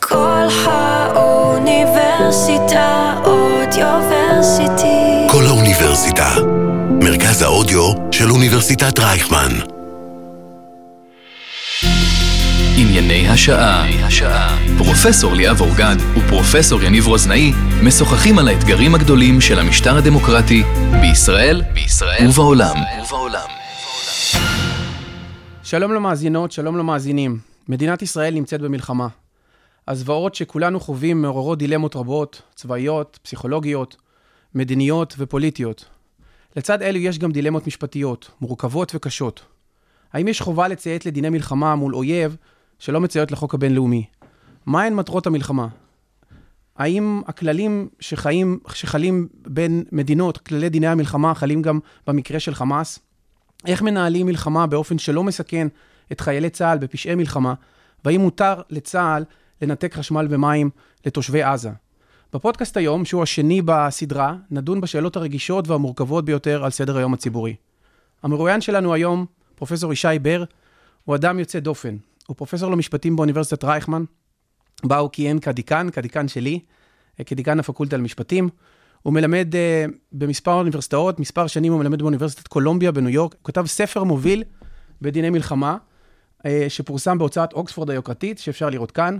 כל האוניברסיטה אודיוורסיטי. כל האוניברסיטה. מרכז האודיו של אוניברסיטת רייכמן. ענייני השעה. פרופסור ליאב אורגד ופרופסור יניב רוזנאי משוחחים על האתגרים הגדולים של המשטר הדמוקרטי בישראל, בישראל ובעולם. שלום למאזינות, שלום למאזינים. מדינת ישראל נמצאת במלחמה. הזוועות שכולנו חווים מעוררות דילמות רבות, צבאיות, פסיכולוגיות, מדיניות ופוליטיות. לצד אלו יש גם דילמות משפטיות, מורכבות וקשות. האם יש חובה לציית לדיני מלחמה מול אויב שלא מציות לחוק הבינלאומי? מהן מטרות המלחמה? האם הכללים שחיים, שחלים בין מדינות, כללי דיני המלחמה, חלים גם במקרה של חמאס? איך מנהלים מלחמה באופן שלא מסכן את חיילי צה"ל בפשעי מלחמה? והאם מותר לצה"ל לנתק חשמל ומים לתושבי עזה? בפודקאסט היום, שהוא השני בסדרה, נדון בשאלות הרגישות והמורכבות ביותר על סדר היום הציבורי. המרואיין שלנו היום, פרופסור ישי בר, הוא אדם יוצא דופן. הוא פרופסור למשפטים באוניברסיטת רייכמן, בה הוא כיהן כדיקן, כדיקן שלי, אה, כדיקן הפקולטה למשפטים. הוא מלמד uh, במספר אוניברסיטאות, מספר שנים הוא מלמד באוניברסיטת קולומביה בניו יורק. הוא כתב ספר מוביל בדיני מלחמה, uh, שפורסם בהוצאת אוקספורד היוקרתית, שאפשר לראות כאן.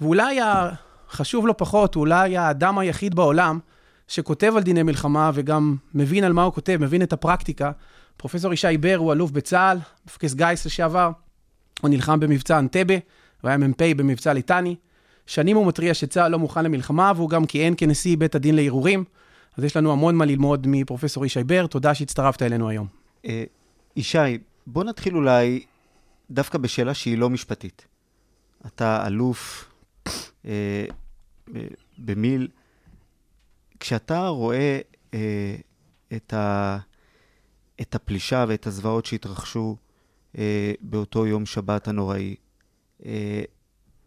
ואולי החשוב לא פחות, הוא אולי האדם היחיד בעולם שכותב על דיני מלחמה וגם מבין על מה הוא כותב, מבין את הפרקטיקה. פרופסור ישי בר הוא אלוף בצה"ל, מפקס גיס לשעבר. הוא נלחם במבצע אנטבה, הוא היה מ"פ במבצע ליטני. שנים הוא מתריע שצה"ל לא מוכן למלחמה, והוא גם כיהן כנשיא בית הדין לערעורים. אז יש לנו המון מה ללמוד מפרופסור ישי בר, תודה שהצטרפת אלינו היום. אה, ישי, בוא נתחיל אולי דווקא בשאלה שהיא לא משפטית. אתה אלוף אה, במיל. כשאתה רואה אה, את, ה, את הפלישה ואת הזוועות שהתרחשו אה, באותו יום שבת הנוראי, אה,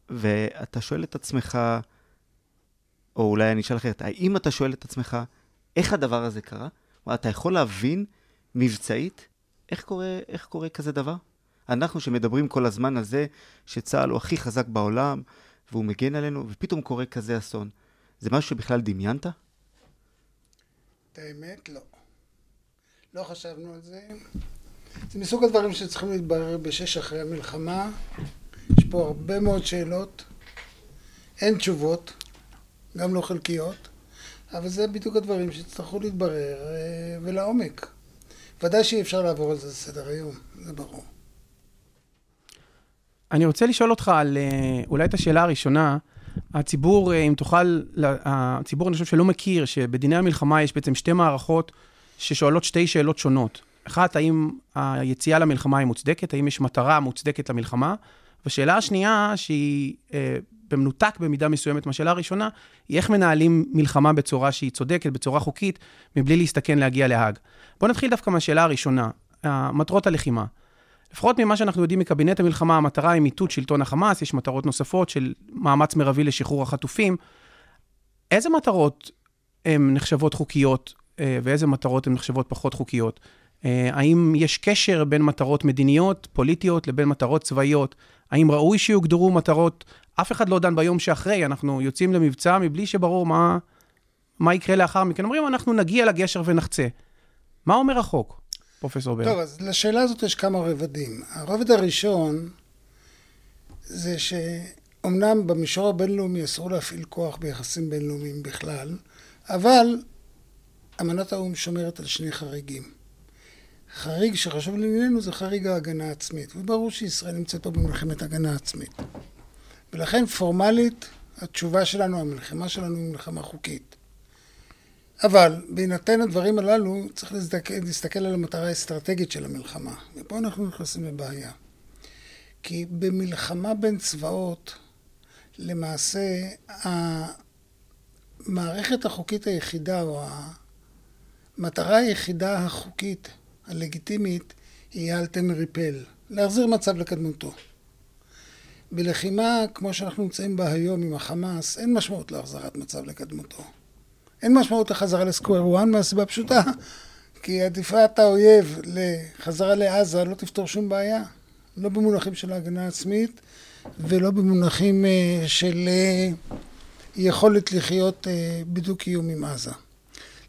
ואתה שואל את עצמך, או אולי אני אשאל אחרת, האם אתה שואל את עצמך, איך הדבר הזה קרה? אתה יכול להבין מבצעית איך קורה, איך קורה כזה דבר? אנחנו שמדברים כל הזמן על זה שצה"ל הוא הכי חזק בעולם, והוא מגן עלינו, ופתאום קורה כזה אסון. זה משהו שבכלל דמיינת? את האמת, לא. לא חשבנו על זה. זה מסוג הדברים שצריכים להתברר בשש אחרי המלחמה. יש פה הרבה מאוד שאלות. אין תשובות, גם לא חלקיות, אבל זה בדיוק הדברים שיצטרכו להתברר אה, ולעומק. ודאי שאי אפשר לעבור על זה לסדר היום, זה ברור. אני רוצה לשאול אותך על אה, אולי את השאלה הראשונה. הציבור, אה, אם תוכל, הציבור אני חושב שלא מכיר שבדיני המלחמה יש בעצם שתי מערכות ששואלות שתי שאלות שונות. אחת, האם היציאה למלחמה היא מוצדקת? האם יש מטרה מוצדקת למלחמה? ושאלה השנייה, שהיא אה, במנותק במידה מסוימת מהשאלה הראשונה, היא איך מנהלים מלחמה בצורה שהיא צודקת, בצורה חוקית, מבלי להסתכן להגיע להאג. בואו נתחיל דווקא מהשאלה הראשונה, מטרות הלחימה. לפחות ממה שאנחנו יודעים מקבינט המלחמה, המטרה היא מיטוט שלטון החמאס, יש מטרות נוספות של מאמץ מרבי לשחרור החטופים. איזה מטרות הן נחשבות חוקיות אה, ואיזה מטרות הן נחשבות פחות חוקיות? אה, האם יש קשר בין מטרות מדיניות, פוליטיות, לבין מטרות צבאיות? האם ראוי שיוגדרו מטרות? אף אחד לא דן ביום שאחרי, אנחנו יוצאים למבצע מבלי שברור מה, מה יקרה לאחר מכן. אומרים, אנחנו נגיע לגשר ונחצה. מה אומר החוק, פרופסור בר? טוב, אז לשאלה הזאת יש כמה רבדים. הרובד הראשון זה שאומנם במישור הבינלאומי אסור להפעיל כוח ביחסים בינלאומיים בכלל, אבל אמנת האו"ם שומרת על שני חריגים. חריג שחשוב לענייננו זה חריג ההגנה העצמית, וברור שישראל נמצאת פה במלחמת הגנה עצמית. ולכן פורמלית התשובה שלנו, המלחמה שלנו היא מלחמה חוקית. אבל בהינתן הדברים הללו צריך להסתכל, להסתכל על המטרה האסטרטגית של המלחמה, ופה אנחנו נכנסים לבעיה. כי במלחמה בין צבאות, למעשה המערכת החוקית היחידה או המטרה היחידה החוקית הלגיטימית היא אלטן ריפל, להחזיר מצב לקדמותו. בלחימה, כמו שאנחנו נמצאים בה היום עם החמאס, אין משמעות להחזרת מצב לקדמותו. אין משמעות לחזרה לסקוויר 1 מהסיבה פשוטה, כי עדיפת האויב לחזרה לעזה לא תפתור שום בעיה. לא במונחים של ההגנה העצמית ולא במונחים אה, של אה, יכולת לחיות אה, בדו-קיום עם עזה.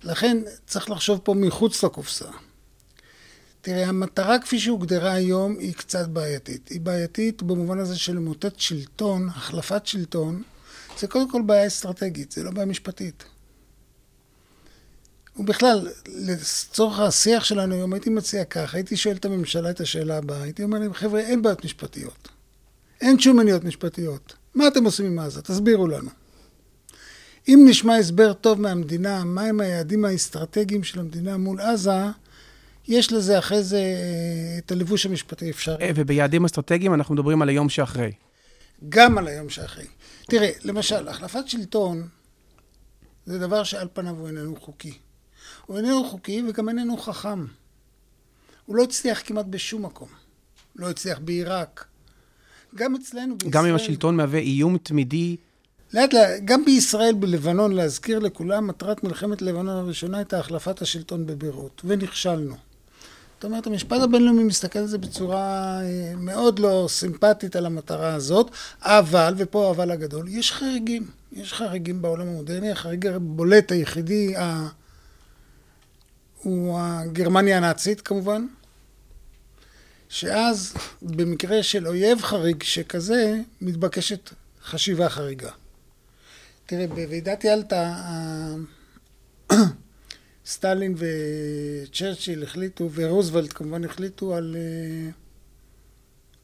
לכן צריך לחשוב פה מחוץ לקופסה. תראה, המטרה כפי שהוגדרה היום היא קצת בעייתית. היא בעייתית במובן הזה של למוטט שלטון, החלפת שלטון, זה קודם כל בעיה אסטרטגית, זה לא בעיה משפטית. ובכלל, לצורך השיח שלנו היום הייתי מציע כך, הייתי שואל את הממשלה את השאלה הבאה, הייתי אומר להם, חבר'ה, אין בעיות משפטיות. אין שום מניעות משפטיות. מה אתם עושים עם עזה? תסבירו לנו. אם נשמע הסבר טוב מהמדינה, מהם היעדים האסטרטגיים של המדינה מול עזה, יש לזה אחרי זה אה, את הלבוש המשפטי אפשר. אה, וביעדים אסטרטגיים אנחנו מדברים על היום שאחרי. גם על היום שאחרי. תראה, למשל, החלפת שלטון זה דבר שעל פניו הוא איננו חוקי. הוא איננו חוקי וגם איננו חכם. הוא לא הצליח כמעט בשום מקום. לא הצליח בעיראק. גם אצלנו בישראל... גם אם השלטון מהווה איום תמידי. לאט לאט, גם בישראל, בלבנון, להזכיר לכולם, מטרת מלחמת לבנון הראשונה הייתה החלפת השלטון בביירות, ונכשלנו. זאת אומרת, המשפט הבינלאומי מסתכל על זה בצורה אה, מאוד לא סימפטית על המטרה הזאת, אבל, ופה האבל הגדול, יש חריגים. יש חריגים בעולם המודרני, החריג הבולט היחידי ה... הוא הגרמניה הנאצית כמובן, שאז במקרה של אויב חריג שכזה, מתבקשת חשיבה חריגה. תראה, בוועידת ילטה, סטלין וצ'רצ'יל החליטו, ורוזוולט כמובן החליטו על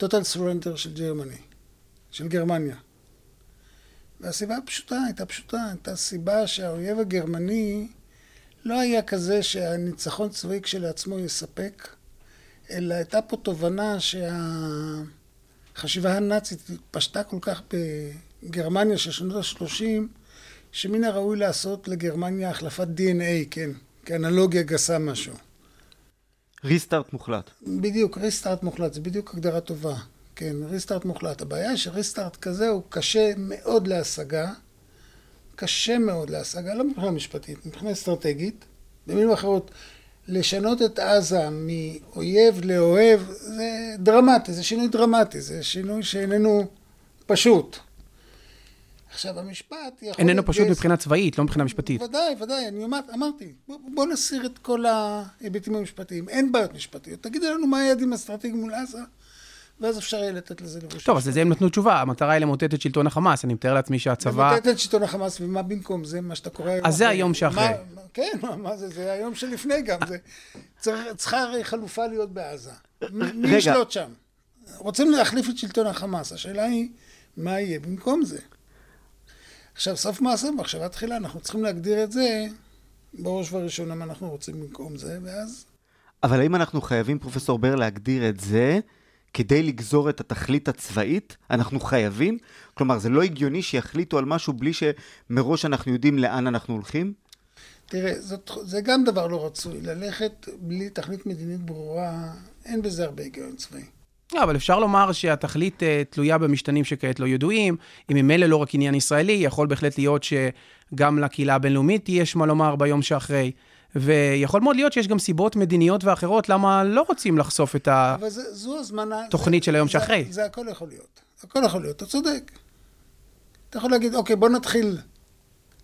total surrender של גרמני, של גרמניה. והסיבה הפשוטה הייתה פשוטה, הייתה סיבה שהאויב הגרמני לא היה כזה שהניצחון צבאי כשלעצמו יספק, אלא הייתה פה תובנה שהחשיבה הנאצית פשטה כל כך בגרמניה של שנות ה-30, שמן הראוי לעשות לגרמניה החלפת DNA, כן, כאנלוגיה גסה משהו. ריסטארט מוחלט. בדיוק, ריסטארט מוחלט, זה בדיוק הגדרה טובה. כן, ריסטארט מוחלט. הבעיה היא שריסטארט כזה הוא קשה מאוד להשגה, קשה מאוד להשגה, לא מבחינה משפטית, מבחינה אסטרטגית. במילים אחרות, לשנות את עזה מאויב לאוהב זה דרמטי, זה שינוי דרמטי, זה שינוי שאיננו פשוט. עכשיו, המשפט יכול... איננו פשוט מבחינה צבאית, לא מבחינה משפטית. ודאי, ודאי, אני אומר, אמרתי, בוא, בוא נסיר את כל ההיבטים המשפטיים, אין בעיות משפטיות. תגידו לנו מה היעדים האסטרטגיים מול עזה, ואז אפשר יהיה לתת לזה לבוש. טוב, אז לזה הם נתנו תשובה, המטרה היא למוטט את שלטון החמאס, אני מתאר לעצמי שהצבא... למוטט את שלטון החמאס, ומה במקום זה, מה שאתה קורא... אז זה היום שאחרי. כן, מה, זה, זה היום שלפני גם, צריכה הרי חלופה להיות בעזה. מי ישלוט שם? רוצים להחליף את שלטון החמאס, השאלה היא, מה יהיה במקום זה? עכשיו, סוף מעשה, במחשבה תחילה, אנחנו צריכים להגדיר את זה בראש ובראשונה מה אנחנו רוצים במקום זה, ואז... אבל האם אנחנו חייבים, פרופסור בר, להגדיר את זה כדי לגזור את התכלית הצבאית? אנחנו חייבים? כלומר, זה לא הגיוני שיחליטו על משהו בלי שמראש אנחנו יודעים לאן אנחנו הולכים? תראה, זאת, זה גם דבר לא רצוי. ללכת בלי תכלית מדינית ברורה, אין בזה הרבה היגיון צבאי. לא, אבל אפשר לומר שהתכלית uh, תלויה במשתנים שכעת לא ידועים. אם ממילא לא רק עניין ישראלי, יכול בהחלט להיות שגם לקהילה הבינלאומית יש מה לומר ביום שאחרי. ויכול מאוד להיות שיש גם סיבות מדיניות ואחרות למה לא רוצים לחשוף את התוכנית של היום זה, שאחרי. זה, זה הכל יכול להיות. הכל יכול להיות, אתה צודק. אתה יכול להגיד, אוקיי, בוא נתחיל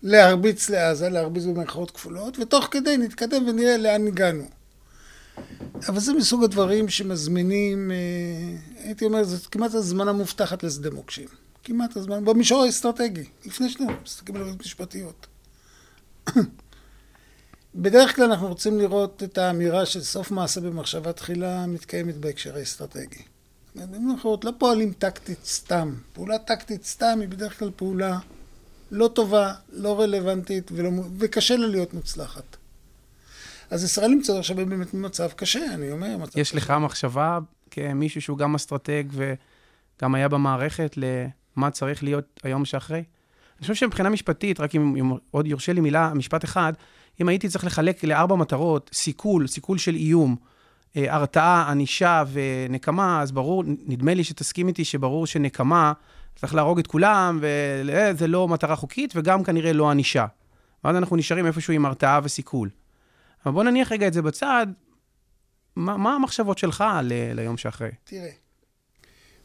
להרביץ לעזה, להרביץ במרכאות כפולות, ותוך כדי נתקדם ונראה לאן הגענו. אבל זה מסוג הדברים שמזמינים, אה, הייתי אומר, זאת כמעט הזמנה מובטחת לשדה מוקשים. כמעט הזמן, במישור האסטרטגי, לפני שאנחנו מסתכלים על עבודות משפטיות. בדרך כלל אנחנו רוצים לראות את האמירה של סוף מעשה במחשבה תחילה מתקיימת בהקשר האסטרטגי. במילים אחרות, לא פועלים טקטית סתם. פעולה טקטית סתם היא בדרך כלל פעולה לא טובה, לא רלוונטית, ולא, וקשה לה להיות מוצלחת. אז ישראל נמצאת עכשיו באמת במצב קשה, אני אומר. מצב יש קשה. לך מחשבה כמישהו שהוא גם אסטרטג וגם היה במערכת למה צריך להיות היום שאחרי? אני חושב שמבחינה משפטית, רק אם, אם עוד יורשה לי מילה, משפט אחד, אם הייתי צריך לחלק לארבע מטרות, סיכול, סיכול של איום, אה, הרתעה, ענישה ונקמה, אז ברור, נדמה לי שתסכים איתי שברור שנקמה, צריך להרוג את כולם, וזה לא מטרה חוקית, וגם כנראה לא ענישה. ואז אנחנו נשארים איפשהו עם הרתעה וסיכול. אבל בוא נניח רגע את זה בצד, מה, מה המחשבות שלך ל, ליום שאחרי? תראה,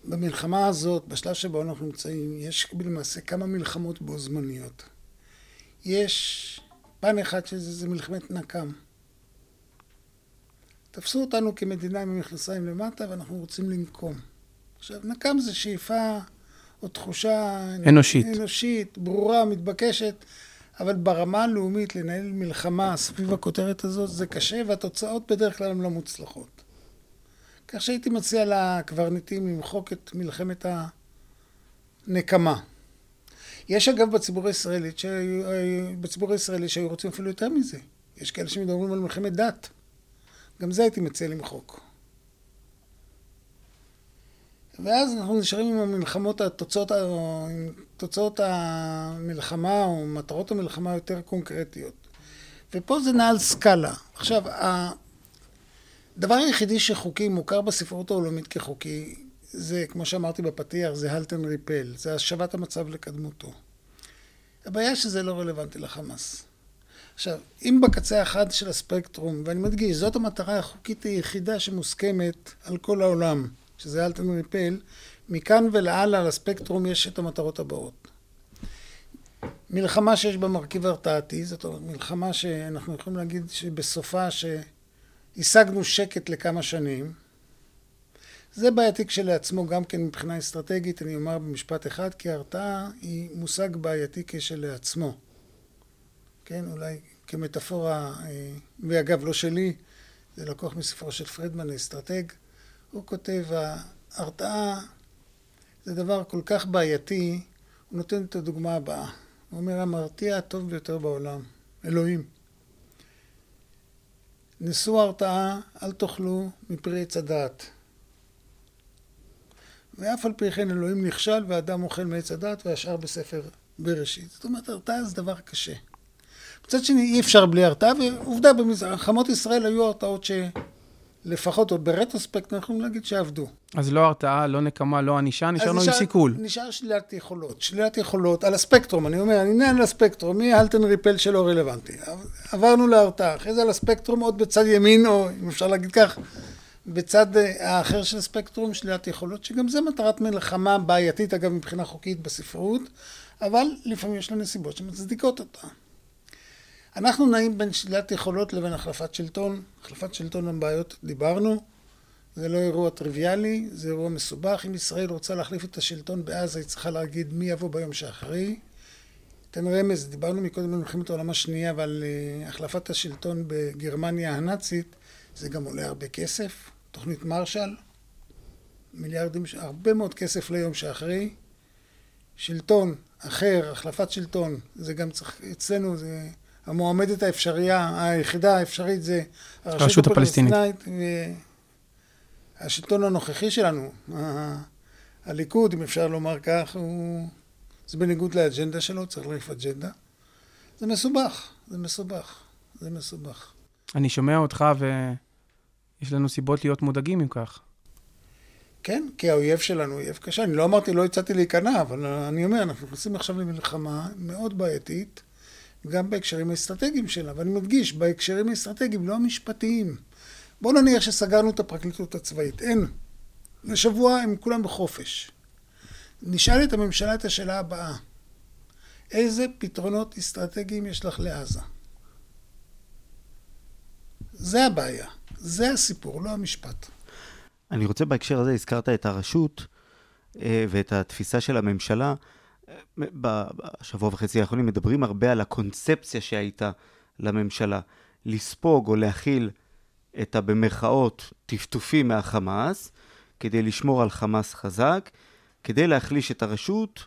במלחמה הזאת, בשלב שבו אנחנו נמצאים, יש למעשה כמה מלחמות בו זמניות. יש פן אחד שזה זה מלחמת נקם. תפסו אותנו כמדינה עם המכנסיים למטה ואנחנו רוצים לנקום. עכשיו, נקם זה שאיפה או תחושה אנושית. אנושית, ברורה, מתבקשת, אבל ברמה הלאומית לנהל מלחמה סביב הכותרת הזאת זה קשה והתוצאות בדרך כלל הן לא מוצלחות. כך שהייתי מציע לקברניטים למחוק את מלחמת הנקמה. יש אגב בציבור הישראלי, בציבור הישראלי שהיו רוצים אפילו יותר מזה. יש כאלה שמדברים על מלחמת דת. גם זה הייתי מציע למחוק. ואז אנחנו נשארים עם המלחמות, התוצאות, עם תוצאות המלחמה או מטרות המלחמה היותר קונקרטיות. ופה זה נעל סקאלה. עכשיו, הדבר היחידי שחוקי מוכר בספרות העולמית כחוקי, זה, כמו שאמרתי בפתיח, זה הלטן ריפל, זה השבת המצב לקדמותו. הבעיה שזה לא רלוונטי לחמאס. עכשיו, אם בקצה האחד של הספקטרום, ואני מדגיש, זאת המטרה החוקית היחידה שמוסכמת על כל העולם, שזה אלטן ריפל, מכאן ולהלאה על הספקטרום יש את המטרות הבאות. מלחמה שיש בה מרכיב הרתעתי, זאת אומרת מלחמה שאנחנו יכולים להגיד שבסופה שהשגנו שקט לכמה שנים. זה בעייתי כשלעצמו גם כן מבחינה אסטרטגית, אני אומר במשפט אחד, כי ההרתעה היא מושג בעייתי כשלעצמו. כן, אולי כמטאפורה, אה, ואגב לא שלי, זה לקוח מספרו של פרדמן, האסטרטג. הוא כותב, ההרתעה זה דבר כל כך בעייתי, הוא נותן את הדוגמה הבאה. הוא אומר, המרתיע הטוב ביותר בעולם, אלוהים. נשאו הרתעה, אל תאכלו מפרי עץ הדעת. ואף על פי כן אלוהים נכשל ואדם אוכל מעץ הדעת והשאר בספר בראשית. זאת אומרת, הרתעה זה דבר קשה. מצד שני, אי אפשר בלי הרתעה, ועובדה, במלחמות ישראל היו הרתעות שלפחות עוד ברטרוספקט אנחנו יכולים להגיד שעבדו. אז לא הרתעה, לא נקמה, לא ענישה, נשארנו עם סיכול. נשאר שלילת יכולות. שלילת יכולות על הספקטרום, אני אומר, אני נהנה על הספקטרום, מי הלטן ריפל שלא רלוונטי. עברנו להרתעה, אחרי זה על הספקטרום עוד בצד ימין, או אם אפשר להגיד כך, בצד אה, האחר של הספקטרום, שלילת יכולות, שגם זה מטרת מלחמה בעייתית, אגב, מבחינה חוקית בספרות, אבל לפעמים יש לה נסיבות שמצדיקות אותה. אנחנו נעים בין שלילת יכולות לבין החלפת שלטון. החלפת שלטון עם בעיות, דיברנו. זה לא אירוע טריוויאלי, זה אירוע מסובך. אם ישראל רוצה להחליף את השלטון בעזה, היא צריכה להגיד מי יבוא ביום שאחרי. אתן רמז, דיברנו מקודם במלחמת העולם השנייה, אבל uh, החלפת השלטון בגרמניה הנאצית, זה גם עולה הרבה כסף. תוכנית מרשל, מיליארדים, הרבה מאוד כסף ליום שאחרי. שלטון אחר, החלפת שלטון, זה גם צריך, אצלנו זה המועמדת האפשריה, היחידה האפשרית זה הרשות הפלסטינית. השלטון הנוכחי שלנו, הליכוד, אם אפשר לומר כך, הוא... זה בניגוד לאג'נדה שלו, צריך להחליף אג'נדה. זה מסובך, זה מסובך, זה מסובך. אני שומע אותך ויש לנו סיבות להיות מודאגים אם כך. כן, כי האויב שלנו הוא אויב קשה. אני לא אמרתי, לא הצעתי להיכנע, אבל אני אומר, אנחנו נכנסים עכשיו למלחמה מאוד בעייתית. גם בהקשרים האסטרטגיים שלה, ואני מדגיש, בהקשרים האסטרטגיים, לא המשפטיים. בואו נניח שסגרנו את הפרקליטות הצבאית, אין. לשבוע הם כולם בחופש. נשאל את הממשלה את השאלה הבאה: איזה פתרונות אסטרטגיים יש לך לעזה? זה הבעיה, זה הסיפור, לא המשפט. אני רוצה בהקשר הזה, הזכרת את הרשות אה, ואת התפיסה של הממשלה. בשבוע וחצי האחרונים מדברים הרבה על הקונספציה שהייתה לממשלה, לספוג או להכיל את הבמרכאות טפטופים מהחמאס, כדי לשמור על חמאס חזק, כדי להחליש את הרשות,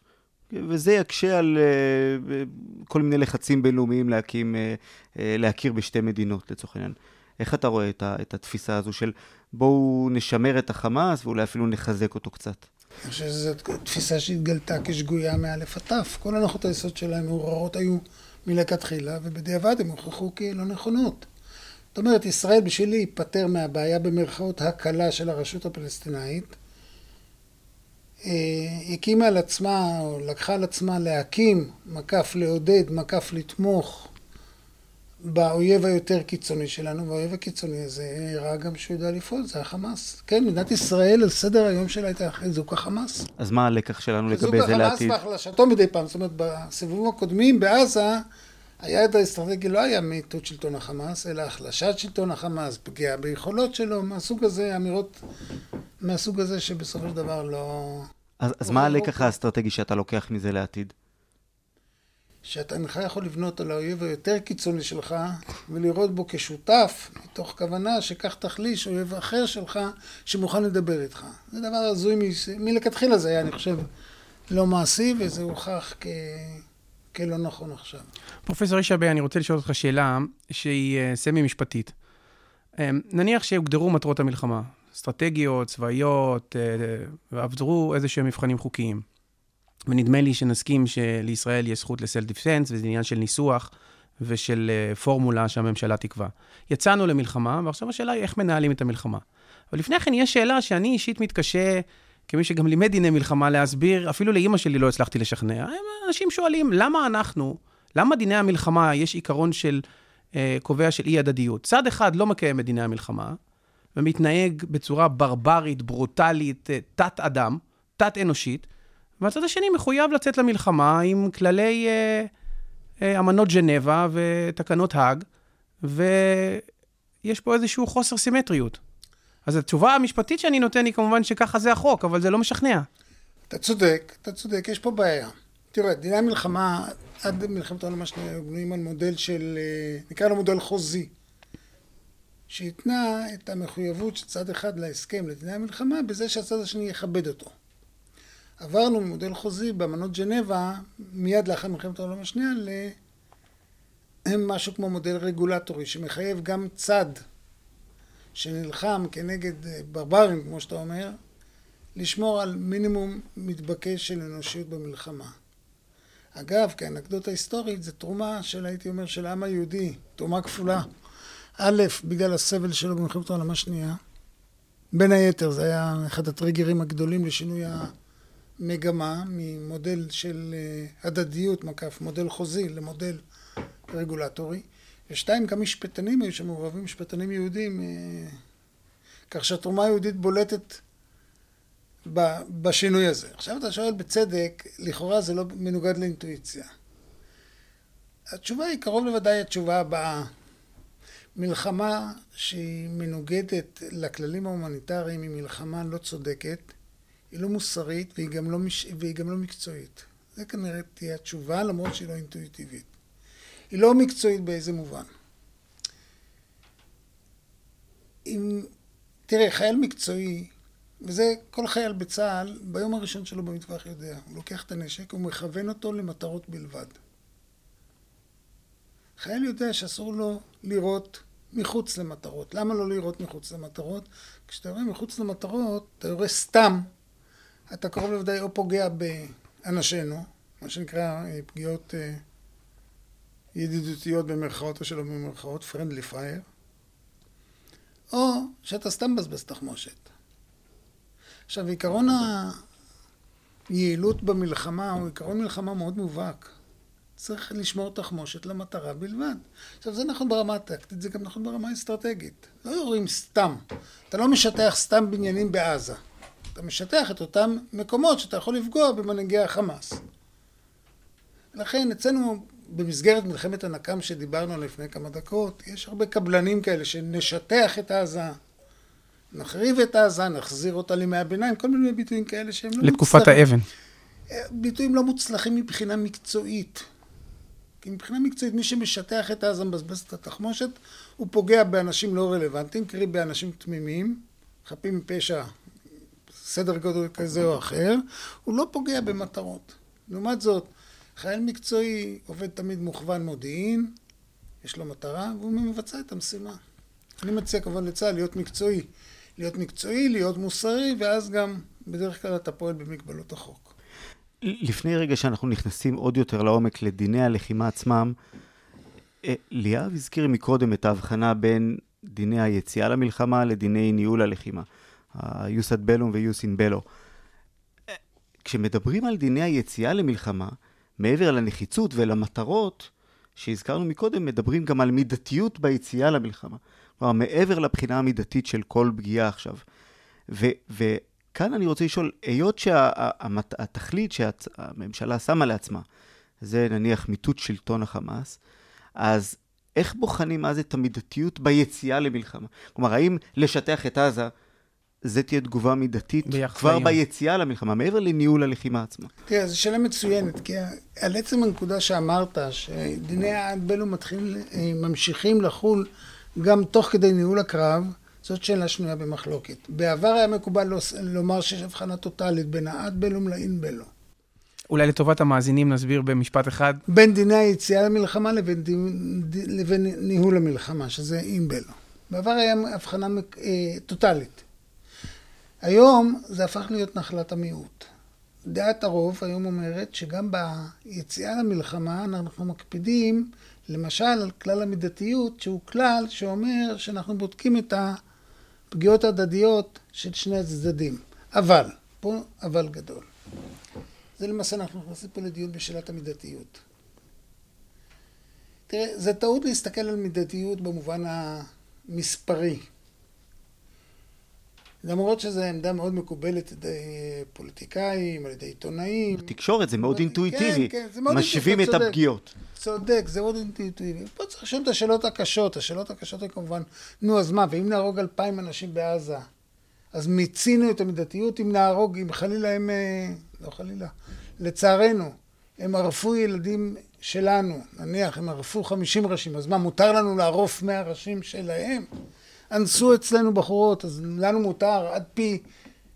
וזה יקשה על uh, כל מיני לחצים בינלאומיים להקים, uh, להכיר בשתי מדינות, לצורך העניין. איך אתה רואה את, ה, את התפיסה הזו של בואו נשמר את החמאס ואולי אפילו נחזק אותו קצת? אני חושב שזו תפיסה שהתגלתה כשגויה מאלף עד תף. כל הנחות היסוד שלהם מעוררות היו מלכתחילה, ובדיעבד הם הוכחו כלא נכונות. זאת אומרת, ישראל בשביל להיפטר מהבעיה במרכאות הקלה של הרשות הפלסטינאית, אה, הקימה על עצמה, או לקחה על עצמה להקים, מקף לעודד, מקף לתמוך, באויב היותר קיצוני שלנו, והאויב הקיצוני הזה הראה גם שהוא יודע לפעול, זה החמאס. כן, מדינת ישראל על סדר היום שלה הייתה חיזוק החמאס. אז מה הלקח שלנו לגבי חיזוק זה החמאס לעתיד? והחלשתו מדי פעם. זאת אומרת, בסיבובים הקודמים בעזה, היעד האסטרטגי לא היה מיטוט שלטון החמאס, אלא החלשת שלטון החמאס, פגיעה ביכולות שלו, מהסוג הזה, אמירות מהסוג הזה שבסופו של דבר לא... אז, אז לא, מה הלקח. האסטרטגי שאתה לוקח מזה לעתיד? שאתה אינך יכול לבנות על האויב היותר קיצוני שלך ולראות בו כשותף, מתוך כוונה שכך תחליש אויב אחר שלך שמוכן לדבר איתך. זה דבר הזוי מ- מלכתחילה זה היה, אני חושב, לא מעשי, וזה הוכח כ... כלא נכון עכשיו. פרופסור ישי אני רוצה לשאול אותך שאלה שהיא אה, סמי-משפטית. אה, נניח שהוגדרו מטרות המלחמה, אסטרטגיות, צבאיות, אה, ועברו איזה שהם מבחנים חוקיים. ונדמה לי שנסכים שלישראל יש זכות לסלף דיפסנס, וזה עניין של ניסוח ושל אה, פורמולה שהממשלה תקבע. יצאנו למלחמה, ועכשיו השאלה היא איך מנהלים את המלחמה. אבל לפני כן יש שאלה שאני אישית מתקשה, כמי שגם לימד דיני מלחמה, להסביר, אפילו לאימא שלי לא הצלחתי לשכנע. אנשים שואלים, למה אנחנו, למה דיני המלחמה יש עיקרון של, אה, קובע של אי-הדדיות? צד אחד לא מקיים את דיני המלחמה, ומתנהג בצורה ברברית, ברוטלית, אה, תת-אדם, תת-אנושית, והצד השני מחויב לצאת למלחמה עם כללי אה, אה, אמנות ז'נבה ותקנות האג, ויש פה איזשהו חוסר סימטריות. אז התשובה המשפטית שאני נותן היא כמובן שככה זה החוק, אבל זה לא משכנע. אתה צודק, אתה צודק, יש פה בעיה. תראה, דיני המלחמה, עד מלחמת העולם השנייה, היו בנויים על מודל של, אה, נקרא לו מודל חוזי, שהתנה את המחויבות של צד אחד להסכם לדיני המלחמה בזה שהצד השני יכבד אותו. עברנו ממודל חוזי באמנות ג'נבה, מיד לאחר מלחמת העולם השנייה, למשהו כמו מודל רגולטורי, שמחייב גם צד שנלחם כנגד אה, ברברים, כמו שאתה אומר, לשמור על מינימום מתבקש של אנושיות במלחמה. אגב, כאנקדוטה היסטורית, זו תרומה של, הייתי אומר, של העם היהודי, תרומה כפולה. א', בגלל הסבל שלו במלחמת העולם השנייה. בין היתר, זה היה אחד הטריגרים הגדולים לשינוי המגמה ממודל של אה, הדדיות מקף מודל חוזי למודל רגולטורי. ושתיים, גם משפטנים היו שם מעורבים, משפטנים יהודים, אה, כך שהתרומה היהודית בולטת בשינוי הזה. עכשיו אתה שואל בצדק, לכאורה זה לא מנוגד לאינטואיציה. התשובה היא קרוב לוודאי התשובה הבאה. מלחמה שהיא מנוגדת לכללים ההומניטריים היא מלחמה לא צודקת, היא לא מוסרית והיא גם לא, מש... והיא גם לא מקצועית. זה כנראה תהיה התשובה למרות שהיא לא אינטואיטיבית. היא לא מקצועית באיזה מובן. אם... תראה, חייל מקצועי וזה כל חייל בצה"ל, ביום הראשון שלו במטווח יודע. הוא לוקח את הנשק, הוא מכוון אותו למטרות בלבד. חייל יודע שאסור לו לירות מחוץ למטרות. למה לא לירות מחוץ למטרות? כשאתה יורה מחוץ למטרות, אתה יורה סתם. אתה קרוב לוודאי או פוגע באנשינו, מה שנקרא אה, פגיעות אה, ידידותיות במרכאות או שלא במרכאות, friendly fire, או שאתה סתם מבזבז תחמושת. עכשיו, עיקרון היעילות במלחמה הוא עיקרון מלחמה מאוד מובהק. צריך לשמור תחמושת למטרה בלבד. עכשיו, זה נכון ברמה הטקטית, זה גם נכון ברמה האסטרטגית. לא יורים סתם. אתה לא משטח סתם בניינים בעזה. אתה משטח את אותם מקומות שאתה יכול לפגוע במנהיגי החמאס. לכן, אצלנו, במסגרת מלחמת הנקם שדיברנו עליה לפני כמה דקות, יש הרבה קבלנים כאלה שנשטח את עזה, נחריב את עזה, נחזיר אותה לימי הביניים, כל מיני ביטויים כאלה שהם לא לתקופת מוצלחים. האבן. ביטויים לא מוצלחים מבחינה מקצועית. כי מבחינה מקצועית, מי שמשטח את עזה מבזבז את התחמושת, הוא פוגע באנשים לא רלוונטיים, קרי באנשים תמימים, חפים מפשע, סדר גודל כזה או אחר, הוא לא פוגע במטרות. לעומת זאת, חייל מקצועי עובד תמיד מוכוון מודיעין, יש לו מטרה, והוא מבצע את המשימה. אני מציע כמובן לצה"ל להיות מקצועי. להיות מקצועי, להיות מוסרי, ואז גם בדרך כלל אתה פועל במגבלות החוק. לפני רגע שאנחנו נכנסים עוד יותר לעומק לדיני הלחימה עצמם, אה, ליאב הזכיר מקודם את ההבחנה בין דיני היציאה למלחמה לדיני ניהול הלחימה, ו-Jus in bello. אה, כשמדברים על דיני היציאה למלחמה, מעבר לנחיצות ולמטרות שהזכרנו מקודם, מדברים גם על מידתיות ביציאה למלחמה. כלומר, מעבר לבחינה המידתית של כל פגיעה עכשיו. ו, וכאן אני רוצה לשאול, היות שהתכלית שה, שהממשלה שמה לעצמה, זה נניח מיטוט שלטון החמאס, אז איך בוחנים אז את המידתיות ביציאה למלחמה? כלומר, האם לשטח את עזה, זה תהיה תגובה מידתית כבר. ביציאה למלחמה, מעבר לניהול הלחימה עצמה? תראה, זו שאלה מצוינת, כי על עצם הנקודה שאמרת, שדיני העד בלו מתחיל, אה, ממשיכים לחול גם תוך כדי ניהול הקרב, זאת שאלה שנויה במחלוקת. בעבר היה מקובל לומר שיש הבחנה טוטאלית בין העד בלום לאין בלו. אולי לטובת המאזינים נסביר במשפט אחד. בין דיני היציאה למלחמה לבין, דין, לבין ניהול המלחמה, שזה אין בלו. בעבר היה הבחנה אה, טוטאלית. היום זה הפך להיות נחלת המיעוט. דעת הרוב היום אומרת שגם ביציאה למלחמה אנחנו מקפידים למשל על כלל המידתיות, שהוא כלל שאומר שאנחנו בודקים את הפגיעות ההדדיות של שני הצדדים. אבל, פה אבל גדול. זה למעשה אנחנו נכנסים פה לדיון בשאלת המידתיות. תראה, זה טעות להסתכל על מידתיות במובן המספרי. למרות שזו עמדה מאוד מקובלת על ידי פוליטיקאים, על ידי עיתונאים. בתקשורת זה מאוד אינטואיטיבי. כן, כן, זה מאוד אינטואיטיבי. משווים את הפגיעות. צודק, זה מאוד אינטואיטיבי. פה צריך לשאול את השאלות הקשות. השאלות הקשות הן כמובן, נו, אז מה, ואם נהרוג אלפיים אנשים בעזה, אז מיצינו את המידתיות, אם נהרוג, אם חלילה הם... אה, לא חלילה. לצערנו, הם ערפו ילדים שלנו, נניח, הם ערפו חמישים ראשים, אז מה, מותר לנו לערוף מאה ראשים שלהם? אנסו אצלנו בחורות, אז לנו מותר עד פי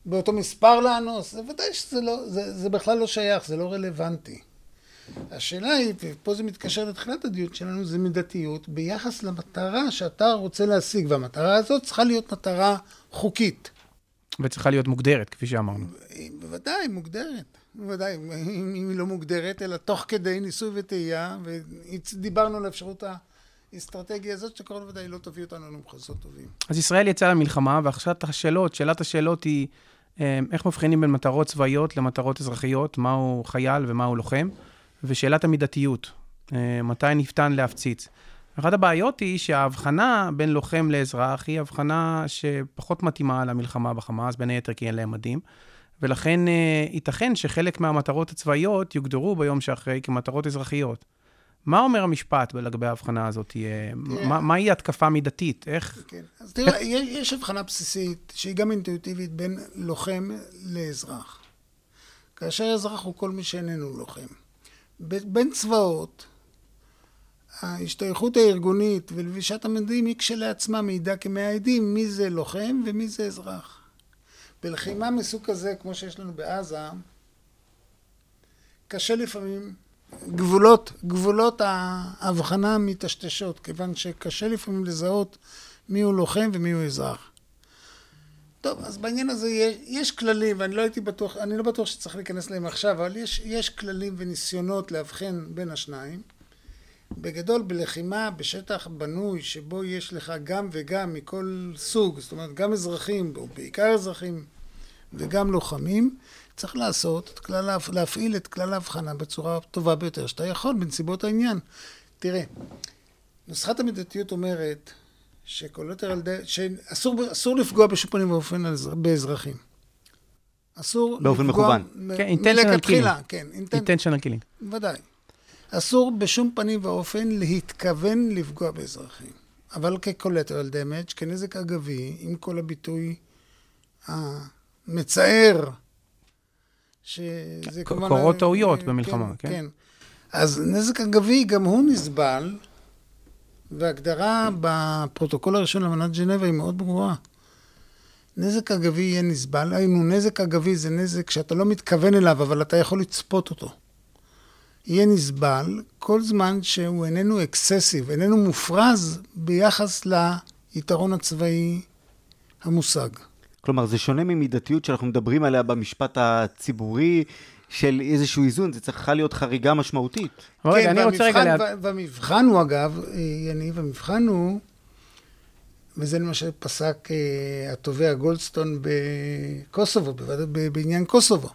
באותו מספר לאנוס? זה ודאי שזה לא, זה, זה בכלל לא שייך, זה לא רלוונטי. השאלה היא, ופה זה מתקשר לתחילת הדיון שלנו, זה מידתיות ביחס למטרה שאתה רוצה להשיג, והמטרה הזאת צריכה להיות מטרה חוקית. וצריכה להיות מוגדרת, כפי שאמרנו. בוודאי, מוגדרת. בוודאי, אם היא לא מוגדרת, אלא תוך כדי ניסוי וטעייה, ודיברנו על האפשרות האסטרטגיה הזאת, שקרוב ודאי לא תביא אותנו למחוזות טובים. אז ישראל יצאה למלחמה, ועכשיו השאלות, שאלת השאלות היא, אה, איך מבחינים בין מטרות צבאיות למטרות אזרחיות, מהו חייל ומהו לוחם, ושאלת המידתיות, אה, מתי ניתן להפציץ. אחת הבעיות היא שההבחנה בין לוחם לאזרח היא הבחנה שפחות מתאימה למלחמה בחמאס, בין היתר כי אין להם מדים. ולכן אה, ייתכן שחלק מהמטרות הצבאיות יוגדרו ביום שאחרי כמטרות אזרחיות. מה אומר המשפט לגבי ההבחנה הזאת? מה, מהי התקפה מידתית? איך... כן. אז תראה, יש הבחנה בסיסית, שהיא גם אינטואיטיבית, בין לוחם לאזרח. כאשר אזרח הוא כל מי שאיננו לוחם. בין צבאות, ההשתייכות הארגונית ולבישת המדים היא כשלעצמה מעידה כמאה עדים מי זה לוחם ומי זה אזרח. בלחימה מסוג כזה, כמו שיש לנו בעזה, קשה לפעמים, גבולות, גבולות ההבחנה מטשטשות, כיוון שקשה לפעמים לזהות מיהו לוחם ומיהו אזרח. טוב, אז בעניין הזה יש, יש כללים, ואני לא הייתי בטוח, אני לא בטוח שצריך להיכנס להם עכשיו, אבל יש, יש כללים וניסיונות לאבחן בין השניים. בגדול, בלחימה בשטח בנוי, שבו יש לך גם וגם מכל סוג, זאת אומרת, גם אזרחים, או בעיקר אזרחים, וגם לוחמים, צריך לעשות את כלל, להפעיל את כלל ההבחנה בצורה טובה ביותר שאתה יכול בנסיבות העניין. תראה, נוסחת המידתיות אומרת שכל יותר על די... שאסור לפגוע בשום פנים ואופן באזרחים. אסור באופן לפגוע... מכוון. כן, intentional killing. כן, intentional killing. ודאי. אסור בשום פנים ואופן להתכוון לפגוע באזרחים. אבל כ-collateral damage, כנזק אגבי, עם כל הביטוי מצער, שזה כמובן... קורות טעויות כן, במלחמה, כן, כן? כן. אז נזק אגבי גם הוא נסבל, והגדרה בפרוטוקול הראשון לאמנת ז'נבה היא מאוד ברורה. נזק אגבי יהיה נסבל, היינו, נזק אגבי זה נזק שאתה לא מתכוון אליו, אבל אתה יכול לצפות אותו. יהיה נסבל כל זמן שהוא איננו excessive, איננו מופרז ביחס ליתרון הצבאי המושג. כלומר, זה שונה ממידתיות שאנחנו מדברים עליה במשפט הציבורי, של איזשהו איזון, זה צריכה להיות חריגה משמעותית. כן, אני רוצה רגע... והמבחן הוא, אגב, יניב, המבחן הוא, וזה למשל פסק uh, התובע גולדסטון בקוסובו, בעניין קוסובו.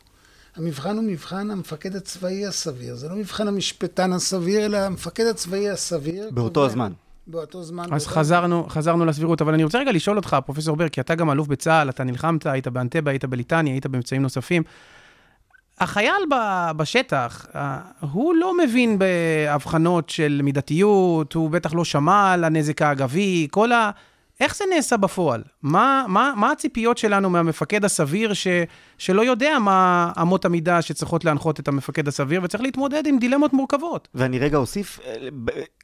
המבחן הוא מבחן המפקד הצבאי הסביר. זה לא מבחן המשפטן הסביר, אלא המפקד הצבאי הסביר. באותו קובע- הזמן. באותו זמן. אז באותו חזרנו, חזרנו לסבירות, אבל אני רוצה רגע לשאול אותך, פרופסור בר, כי אתה גם אלוף בצה"ל, אתה נלחמת, היית באנטבה, היית בליטניה, היית במבצעים נוספים. החייל ב- בשטח, אה, הוא לא מבין בהבחנות של מידתיות, הוא בטח לא שמע על הנזק האגבי, כל ה... איך זה נעשה בפועל? מה, מה, מה הציפיות שלנו מהמפקד הסביר ש, שלא יודע מה אמות המידה שצריכות להנחות את המפקד הסביר, וצריך להתמודד עם דילמות מורכבות? ואני רגע אוסיף,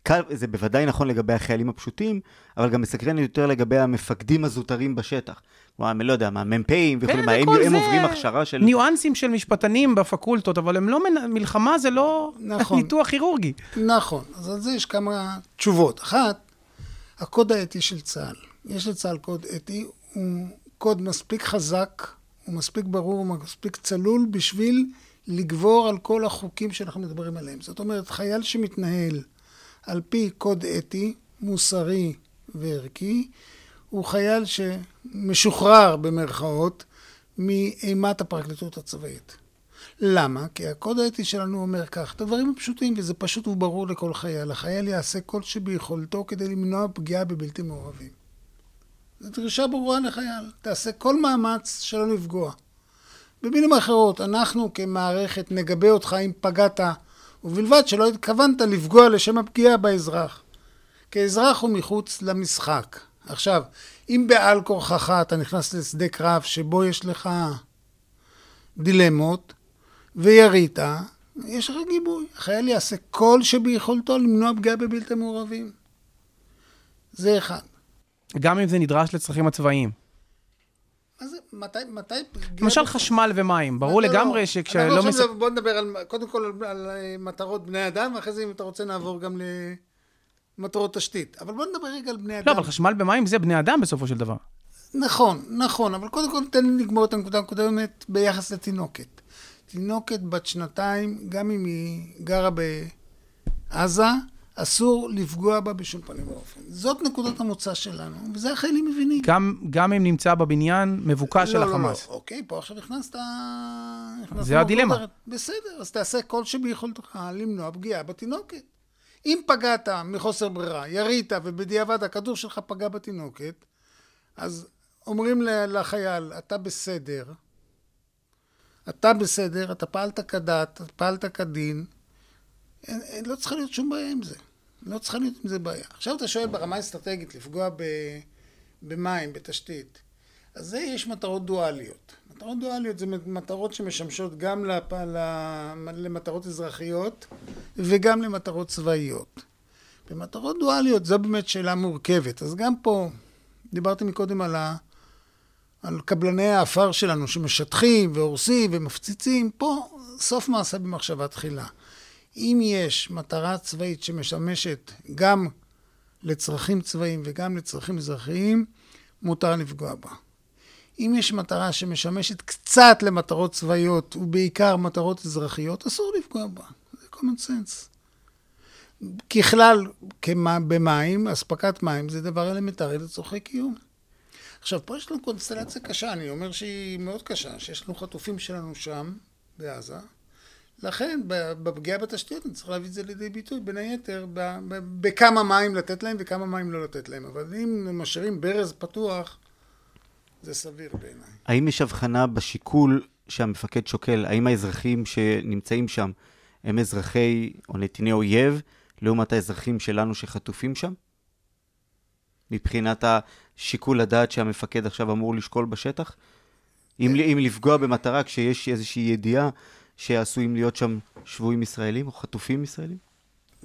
אה, זה בוודאי נכון לגבי החיילים הפשוטים, אבל גם מסקרן יותר לגבי המפקדים הזוטרים בשטח. כלומר, אני לא יודע, מה, מ"פים וכו', כן, מה, הם, הם עוברים הכשרה של... ניואנסים של משפטנים בפקולטות, אבל הם לא... מנ- מלחמה זה לא נכון. ניתוח כירורגי. נכון, אז על זה יש כמה תשובות. אחת, הקוד האתי של צה"ל. יש לצה"ל קוד אתי, הוא קוד מספיק חזק, הוא מספיק ברור, הוא מספיק צלול בשביל לגבור על כל החוקים שאנחנו מדברים עליהם. זאת אומרת, חייל שמתנהל על פי קוד אתי, מוסרי וערכי, הוא חייל שמשוחרר במרכאות מאימת הפרקליטות הצבאית. למה? כי הקוד האתי שלנו אומר כך, את הדברים הפשוטים, וזה פשוט וברור לכל חייל. החייל יעשה כל שביכולתו כדי למנוע פגיעה בבלתי מעורבים. זו דרישה ברורה לחייל. תעשה כל מאמץ שלא לפגוע. במילים אחרות, אנחנו כמערכת נגבה אותך אם פגעת, ובלבד שלא התכוונת לפגוע לשם הפגיעה באזרח. כאזרח הוא מחוץ למשחק. עכשיו, אם בעל כורחך אתה נכנס לשדה קרב שבו יש לך דילמות, וירית, יש לך גיבוי. החייל יעשה כל שביכולתו למנוע פגיעה בבלתי מעורבים. זה אחד. גם אם זה נדרש לצרכים הצבאיים. מה זה, מתי, מתי... למשל ב- חשמל ומים, ברור לא, לגמרי לא. שכשלא... מס... עכשיו בוא נדבר על, קודם כל על, על אה, מטרות בני אדם, ואחרי זה אם אתה רוצה נעבור גם למטרות תשתית. אבל בוא נדבר רגע על בני אדם. לא, אבל חשמל במים זה בני אדם בסופו של דבר. נכון, נכון, אבל קודם כל תן לי לגמור את הנקודה הקודמת ביחס לתינוקת. תינוקת בת שנתיים, גם אם היא גרה בעזה, אסור לפגוע בה בשום פנים ואופן. זאת נקודת המוצא שלנו, וזה החיילים מבינים. גם, גם אם נמצא בבניין מבוקש של לא, לא, החמאס. לא, אוקיי, פה עכשיו הכנסת... זה הדילמה. אחר. בסדר, אז תעשה כל שביכולתך למנוע פגיעה בתינוקת. אם פגעת מחוסר ברירה, ירית ובדיעבד הכדור שלך פגע בתינוקת, אז אומרים לחייל, אתה בסדר, אתה בסדר, אתה פעלת כדת, אתה פעלת כדין, אין, אין, לא צריכה להיות שום בעיה עם זה. לא צריכה להיות עם זה בעיה. עכשיו אתה שואל ברמה האסטרטגית, לפגוע ב, במים, בתשתית. אז זה יש מטרות דואליות. מטרות דואליות זה מטרות שמשמשות גם לפ... למטרות אזרחיות וגם למטרות צבאיות. במטרות דואליות זו באמת שאלה מורכבת. אז גם פה, דיברתי מקודם על, ה... על קבלני העפר שלנו שמשטחים והורסים ומפציצים, פה סוף מעשה במחשבה תחילה. אם יש מטרה צבאית שמשמשת גם לצרכים צבאיים וגם לצרכים אזרחיים, מותר לפגוע בה. אם יש מטרה שמשמשת קצת למטרות צבאיות ובעיקר מטרות אזרחיות, אסור לפגוע בה. זה common sense. ככלל, במים, אספקת מים זה דבר אלמנטרי לצורכי קיום. עכשיו, פה יש לנו קונסטלציה קשה, אני אומר שהיא מאוד קשה, שיש לנו חטופים שלנו שם, בעזה. לכן, בפגיעה בתשתיות, אני צריך להביא את זה לידי ביטוי, בין היתר, בכמה מים לתת להם וכמה מים לא לתת להם. אבל אם משאירים ברז פתוח, זה סביר בעיניי. האם יש הבחנה בשיקול שהמפקד שוקל? האם האזרחים שנמצאים שם הם אזרחי או נתיני אויב, לעומת האזרחים שלנו שחטופים שם? מבחינת השיקול הדעת שהמפקד עכשיו אמור לשקול בשטח? אם, אם לפגוע במטרה כשיש איזושהי ידיעה שעשויים להיות שם שבויים ישראלים או חטופים ישראלים?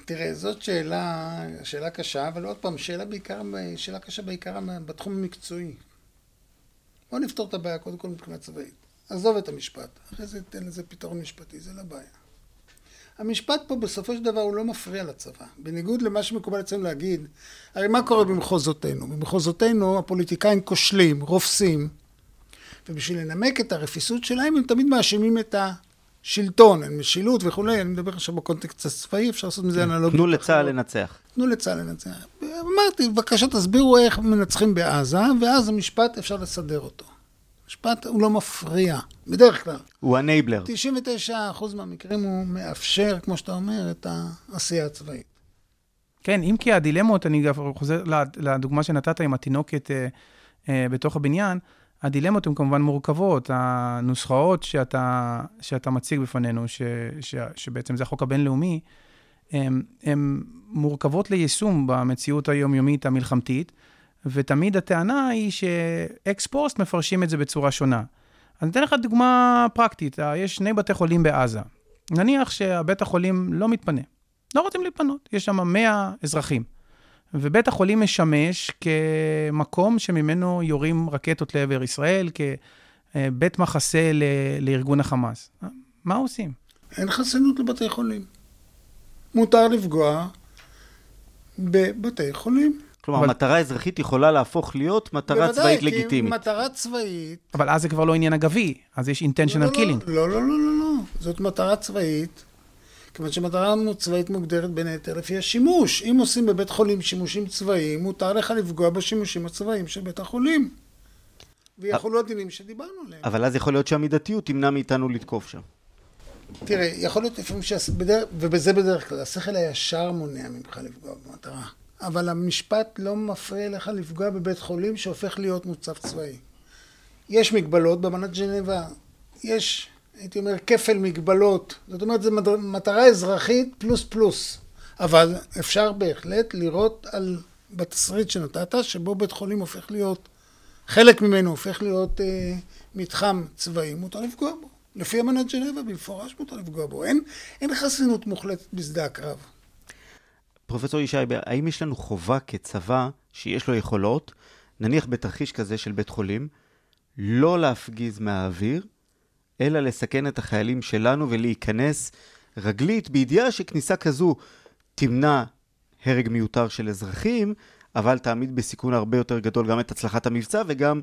תראה, זאת שאלה, שאלה קשה, אבל עוד פעם, שאלה בעיקר, שאלה קשה בעיקר בתחום המקצועי. בוא נפתור את הבעיה קודם כל מבחינה צבאית. עזוב את המשפט, אחרי זה תן לזה פתרון משפטי, זה לא בעיה. המשפט פה בסופו של דבר הוא לא מפריע לצבא. בניגוד למה שמקובל אצלנו להגיד, הרי מה קורה במחוזותינו? במחוזותינו הפוליטיקאים כושלים, רופסים, ובשביל לנמק את הרפיסות שלהם הם תמיד מאשימים את השלטון, אין משילות וכולי, אני מדבר עכשיו בקונטקסט הצבאי, אפשר לעשות מזה אנלוגיה. תנו לצה"ל לנצח. תנו לצה"ל לנצח. אמרתי, בבקשה תסבירו איך מנצחים בעזה, ואז המשפט אפשר לסדר אותו. משפט הוא לא מפריע, בדרך כלל. הוא אנייבלר. 99% מהמקרים הוא מאפשר, כמו שאתה אומר, את העשייה הצבאית. כן, אם כי הדילמות, אני גם חוזר לדוגמה שנתת עם התינוקת אה, אה, בתוך הבניין, הדילמות הן כמובן מורכבות. הנוסחאות שאתה, שאתה מציג בפנינו, ש, ש, שבעצם זה החוק הבינלאומי, הן מורכבות ליישום במציאות היומיומית המלחמתית, ותמיד הטענה היא שאקס פוסט מפרשים את זה בצורה שונה. אני אתן לך דוגמה פרקטית, יש שני בתי חולים בעזה. נניח שהבית החולים לא מתפנה, לא רוצים להתפנות, יש שם 100 אזרחים. ובית החולים משמש כמקום שממנו יורים רקטות לעבר ישראל, כבית מחסה לארגון החמאס. מה עושים? אין חסינות לבתי חולים. מותר לפגוע בבתי חולים. כלומר, אבל... מטרה אזרחית יכולה להפוך להיות מטרה בוודאי, צבאית כי לגיטימית. מטרה צבאית... אבל אז זה כבר לא עניין אגבי, אז יש intentional לא, לא, killing. לא, לא, לא, לא, לא. זאת מטרה צבאית, כיוון שמטרה צבאית מוגדרת בין היתר לפי השימוש. אם עושים בבית חולים שימושים צבאיים, מותר לך לפגוע בשימושים הצבאיים של בית החולים. ויכולו הדינים שדיברנו עליהם. אבל אז יכול להיות שהמידתיות תמנע מאיתנו לתקוף שם. תראה, יכול להיות לפעמים. בדרך... ובזה בדרך כלל, השכל הישר מונע ממך לפגוע במטרה. אבל המשפט לא מפריע לך לפגוע בבית חולים שהופך להיות מוצב צבאי. יש מגבלות באמנת ג'נבה, יש, הייתי אומר, כפל מגבלות. זאת אומרת, זו מטרה אזרחית פלוס פלוס. אבל אפשר בהחלט לראות על, בתסריט שנתת, שבו בית חולים הופך להיות, חלק ממנו הופך להיות אה, מתחם צבאי, מותר לפגוע בו. לפי אמנת ג'נבה, במפורש מותר לפגוע בו. אין, אין חסינות מוחלטת בשדה הקרב. פרופסור ישי, האם יש לנו חובה כצבא שיש לו יכולות, נניח בתרחיש כזה של בית חולים, לא להפגיז מהאוויר, אלא לסכן את החיילים שלנו ולהיכנס רגלית, בידיעה שכניסה כזו תמנע הרג מיותר של אזרחים, אבל תעמיד בסיכון הרבה יותר גדול גם את הצלחת המבצע וגם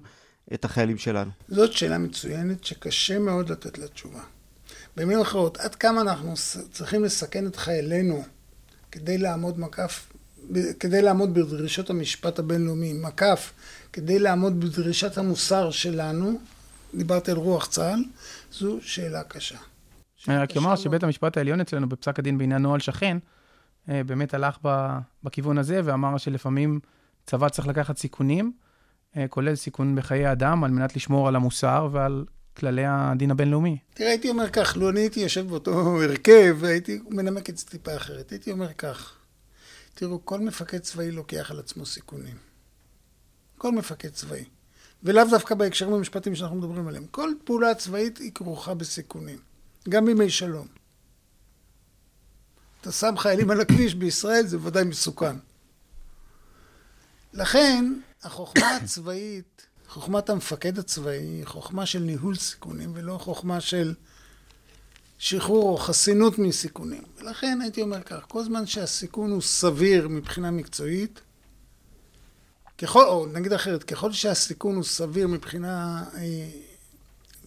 את החיילים שלנו. זאת שאלה מצוינת שקשה מאוד לתת לה תשובה. במילים אחרות, עד כמה אנחנו צריכים לסכן את חיילינו כדי לעמוד מקף, כדי לעמוד בדרישות המשפט הבינלאומי, מקף, כדי לעמוד בדרישת המוסר שלנו, דיברתי על רוח צה"ל, זו שאלה קשה. אני רק אומר שבית המשפט העליון אצלנו בפסק הדין בעניין נוהל שכן, אה, באמת הלך בכיוון הזה ואמר שלפעמים צבא צריך לקחת סיכונים, אה, כולל סיכון בחיי אדם, על מנת לשמור על המוסר ועל כללי הדין הבינלאומי. תראה, הייתי אומר כך, לו אני הייתי יושב באותו הרכב, הייתי מנמק את זה טיפה אחרת. הייתי אומר כך, תראו, כל מפקד צבאי לוקח על עצמו סיכונים. כל מפקד צבאי. ולאו דווקא בהקשרים המשפטיים שאנחנו מדברים עליהם. כל פעולה צבאית היא כרוכה בסיכונים. גם בימי שלום. אתה שם חיילים על הכביש בישראל, זה ודאי מסוכן. לכן, החוכמה הצבאית חוכמת המפקד הצבאי היא חוכמה של ניהול סיכונים ולא חוכמה של שחרור או חסינות מסיכונים. ולכן הייתי אומר כך, כל זמן שהסיכון הוא סביר מבחינה מקצועית, ככל, או נגיד אחרת, ככל שהסיכון הוא סביר מבחינה אה,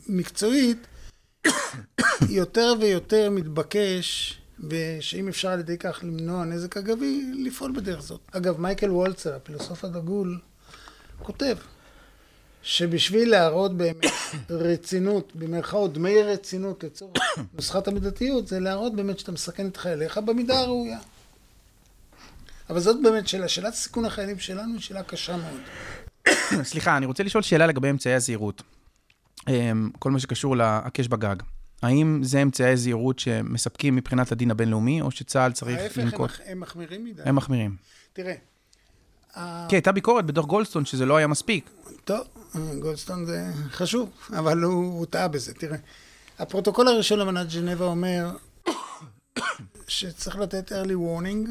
מקצועית, יותר ויותר מתבקש, ושאם אפשר על ידי כך למנוע נזק אגבי, לפעול בדרך זאת. אגב, מייקל וולצר, הפילוסוף הדגול, כותב שבשביל להראות באמת רצינות, במרכאות דמי רצינות לצורך נוסחת המידתיות, זה להראות באמת שאתה מסכן את חייליך במידה הראויה. אבל זאת באמת שאלה, שאלת סיכון החיילים שלנו היא שאלה קשה מאוד. סליחה, אני רוצה לשאול שאלה לגבי אמצעי הזהירות. אמ, כל מה שקשור להקש בגג. האם זה אמצעי זהירות שמספקים מבחינת הדין הבינלאומי, או שצה"ל צריך לנקוט... ההפך, הם מחמירים מדי. הם מחמירים. תראה. כן, הייתה ביקורת בדוח גולדסטון שזה לא היה מספיק. טוב, גולדסטון זה חשוב, אבל הוא, טעה בזה. תראה, הפרוטוקול הראשון לאמנת ג'נבה אומר שצריך לתת early warning,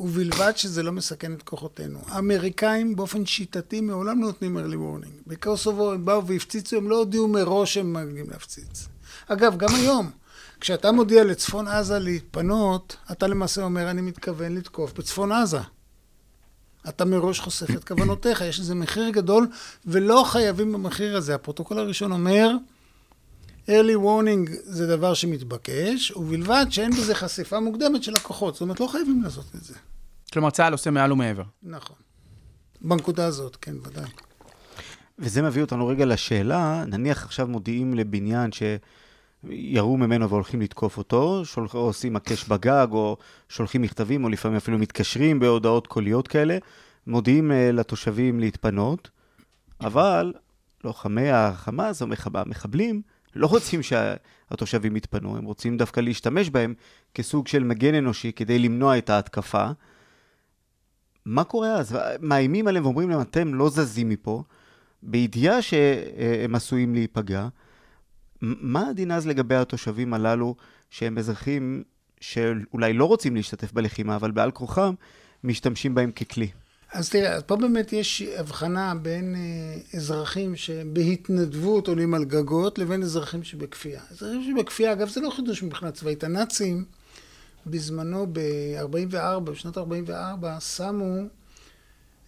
ובלבד שזה לא מסכן את כוחותינו. האמריקאים באופן שיטתי מעולם לא נותנים early warning. בקוסובו הם באו והפציצו, הם לא הודיעו מראש שהם מגיעים להפציץ. אגב, גם היום, כשאתה מודיע לצפון עזה להתפנות, אתה למעשה אומר, אני מתכוון לתקוף בצפון עזה. אתה מראש חושף את כוונותיך, יש לזה מחיר גדול, ולא חייבים במחיר הזה. הפרוטוקול הראשון אומר, early warning זה דבר שמתבקש, ובלבד שאין בזה חשיפה מוקדמת של לקוחות. זאת אומרת, לא חייבים לעשות את זה. כלומר, צה"ל עושה מעל ומעבר. נכון. בנקודה הזאת, כן, ודאי. וזה מביא אותנו רגע לשאלה, נניח עכשיו מודיעים לבניין שירו ממנו והולכים לתקוף אותו, שולח, או עושים הקש בגג, או שולחים מכתבים, או לפעמים אפילו מתקשרים בהודעות קוליות כאלה, מודיעים uh, לתושבים להתפנות, אבל לוחמי החמאס או המחבלים לא רוצים שהתושבים יתפנו, הם רוצים דווקא להשתמש בהם כסוג של מגן אנושי כדי למנוע את ההתקפה. מה קורה אז? מאיימים עליהם ואומרים להם, אתם לא זזים מפה, בידיעה שהם עשויים להיפגע. מה הדין אז לגבי התושבים הללו, שהם אזרחים שאולי לא רוצים להשתתף בלחימה, אבל בעל כורחם משתמשים בהם ככלי? אז תראה, פה באמת יש הבחנה בין אה, אזרחים שבהתנדבות עולים על גגות, לבין אזרחים שבכפייה. אזרחים שבכפייה, אגב, זה לא חידוש מבחינה צבאית. הנאצים, בזמנו, ב-44, בשנת 44, שמו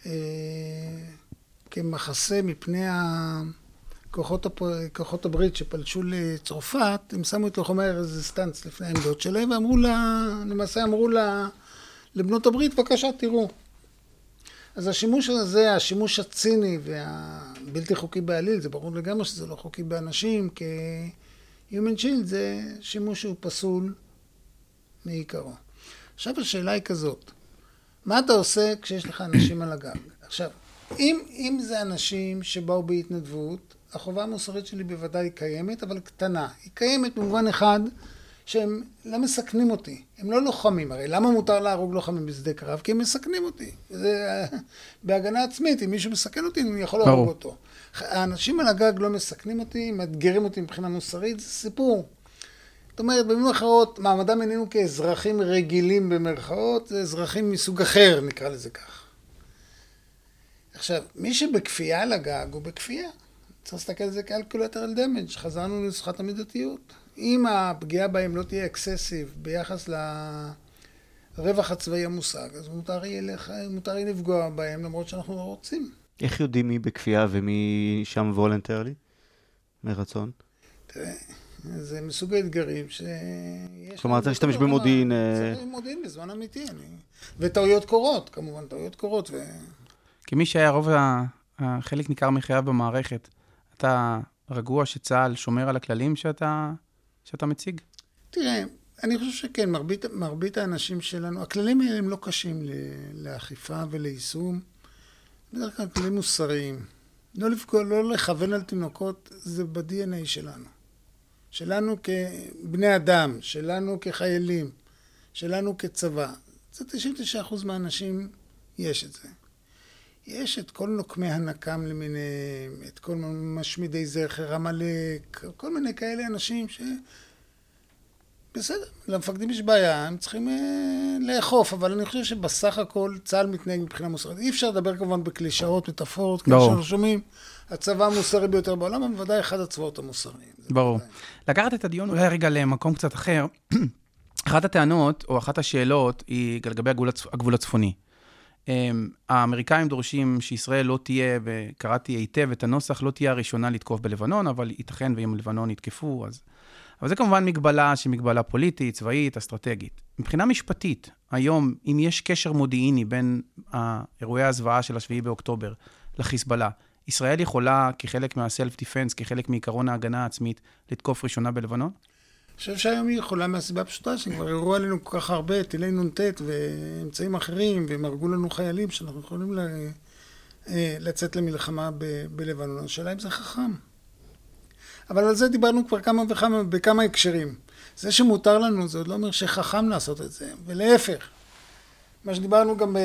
אה, כמחסה מפני הכוחות, הפ... כוחות הברית שפלשו לצרפת, הם שמו את לוחמי הרזיסטנס לפני העמדות שלהם, ואמרו לה, למעשה אמרו לה, לבנות הברית, בבקשה, תראו. אז השימוש הזה, השימוש הציני והבלתי חוקי בעליל, זה ברור לגמרי שזה לא חוקי באנשים, כ-human shield זה שימוש שהוא פסול מעיקרו. עכשיו השאלה היא כזאת, מה אתה עושה כשיש לך אנשים על הגג? עכשיו, אם, אם זה אנשים שבאו בהתנדבות, החובה המוסרית שלי בוודאי קיימת, אבל קטנה. היא קיימת במובן אחד, שהם לא מסכנים אותי, הם לא לוחמים, הרי למה מותר להרוג לוחמים בשדה קרב? כי הם מסכנים אותי. זה בהגנה עצמית, אם מישהו מסכן אותי, אני יכול להרוג אותו. האנשים על הגג לא מסכנים אותי, מאתגרים אותי מבחינה מוסרית, זה סיפור. זאת אומרת, במילים אחרות, מעמדם איננו כאזרחים רגילים במרכאות, זה אזרחים מסוג אחר, נקרא לזה כך. עכשיו, מי שבכפייה על הגג הוא בכפייה. צריך להסתכל על זה כ- collateral damage, חזרנו לנוסחת המידתיות. אם הפגיעה בהם לא תהיה excessive ביחס לרווח הצבאי המושג, אז מותר יהיה, לך, מותר יהיה לפגוע בהם למרות שאנחנו לא רוצים. איך יודעים מי בכפייה ומי שם voluntarily? מרצון? תראה, זה מסוג האתגרים שיש... כלומר, צריך להשתמש במודיעין... צריך במודיעין בזמן אמיתי. אני... וטעויות קורות, כמובן, טעויות קורות. ו... כמי שהיה רוב החלק ניכר מחייו במערכת, אתה רגוע שצה"ל שומר על הכללים שאתה שאתה מציג? תראה, אני חושב שכן, מרבית, מרבית האנשים שלנו, הכללים האלה הם לא קשים לאכיפה וליישום. בדרך כלל כללים מוסריים. לא לפגוע, לא לכוון על תינוקות, זה ב-DNA שלנו. שלנו כבני אדם, שלנו כחיילים, שלנו כצבא. זה 99% מהאנשים יש את זה. יש את כל נוקמי הנקם למיניהם, את כל משמידי זכר, עמלק, כל מיני כאלה אנשים ש... בסדר, למפקדים יש בעיה, הם צריכים אה, לאכוף, אבל אני חושב שבסך הכל צה"ל מתנהג מבחינה מוסרית. אי אפשר לדבר כמובן בקלישאות, מטאפורות, כמו שאנחנו שומעים. הצבא המוסרי ביותר בעולם, אבל בוודאי אחד הצבאות המוסריים. ברור. לקחת את הדיון אולי רגע למקום קצת אחר. אחת הטענות, או אחת השאלות, היא לגבי הגבול, הצפ... הגבול הצפוני. אמ, האמריקאים דורשים שישראל לא תהיה, וקראתי היטב את הנוסח, לא תהיה הראשונה לתקוף בלבנון, אבל ייתכן ואם לבנון יתקפו, אז... אבל זה כמובן מגבלה שהיא מגבלה פוליטית, צבאית, אסטרטגית. מבחינה משפטית, היום, אם יש קשר מודיעיני בין אירועי הזוועה של 7 באוקטובר לחיזבאללה, ישראל יכולה, כחלק מה-self defense, כחלק מעקרון ההגנה העצמית, לתקוף ראשונה בלבנון? חושב שהיום היא יכולה מהסיבה הפשוטה, שהם כבר הראו עלינו כל כך הרבה טילי נ"ט ואמצעים אחרים, והם הרגו לנו חיילים שאנחנו יכולים אה, לצאת למלחמה ב- בלבנון. השאלה אם זה חכם. אבל על זה דיברנו כבר כמה וכמה, בכמה הקשרים. זה שמותר לנו, זה עוד לא אומר שחכם לעשות את זה, ולהפך. מה שדיברנו גם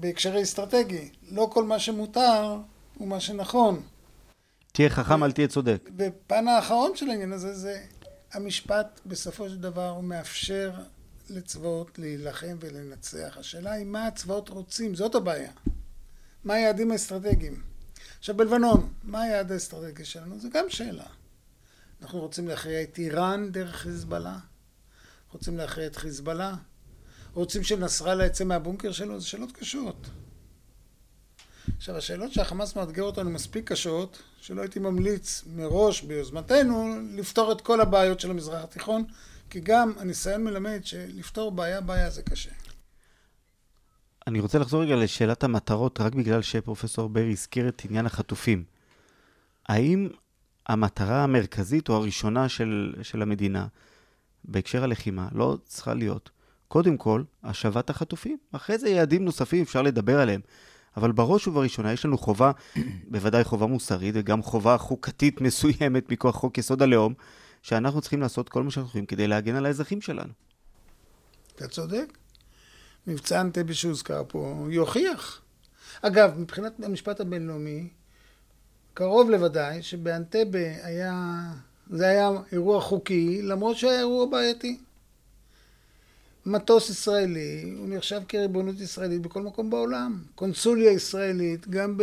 בהקשרי אסטרטגי, לא כל מה שמותר הוא מה שנכון. תהיה חכם, אל תהיה צודק. בפן האחרון של העניין הזה, זה המשפט בסופו של דבר הוא מאפשר לצבאות להילחם ולנצח. השאלה היא מה הצבאות רוצים, זאת הבעיה. מה היעדים האסטרטגיים? עכשיו בלבנון, מה היעד האסטרטגי שלנו? זו גם שאלה. אנחנו רוצים להכריע את איראן דרך חיזבאללה? רוצים להכריע את חיזבאללה? רוצים שנסראללה יצא מהבונקר שלו? זה שאלות קשות. עכשיו, השאלות שהחמאס מאתגר אותנו מספיק קשות, שלא הייתי ממליץ מראש ביוזמתנו לפתור את כל הבעיות של המזרח התיכון, כי גם הניסיון מלמד שלפתור בעיה בעיה זה קשה. אני רוצה לחזור רגע לשאלת המטרות, רק בגלל שפרופסור ברי הזכיר את עניין החטופים. האם המטרה המרכזית או הראשונה של, של המדינה בהקשר הלחימה לא צריכה להיות, קודם כל, השבת החטופים. אחרי זה יעדים נוספים, אפשר לדבר עליהם. אבל בראש ובראשונה יש לנו חובה, בוודאי חובה מוסרית, וגם חובה חוקתית מסוימת מכוח חוק יסוד הלאום, שאנחנו צריכים לעשות כל מה שאנחנו יכולים כדי להגן על האזרחים שלנו. אתה צודק. מבצע אנטבה שהוזכר פה יוכיח. אגב, מבחינת המשפט הבינלאומי, קרוב לוודאי שבאנטבה היה, זה היה אירוע חוקי, למרות שהיה אירוע בעייתי. מטוס ישראלי, הוא נחשב כריבונות ישראלית בכל מקום בעולם. קונסוליה ישראלית, גם ב...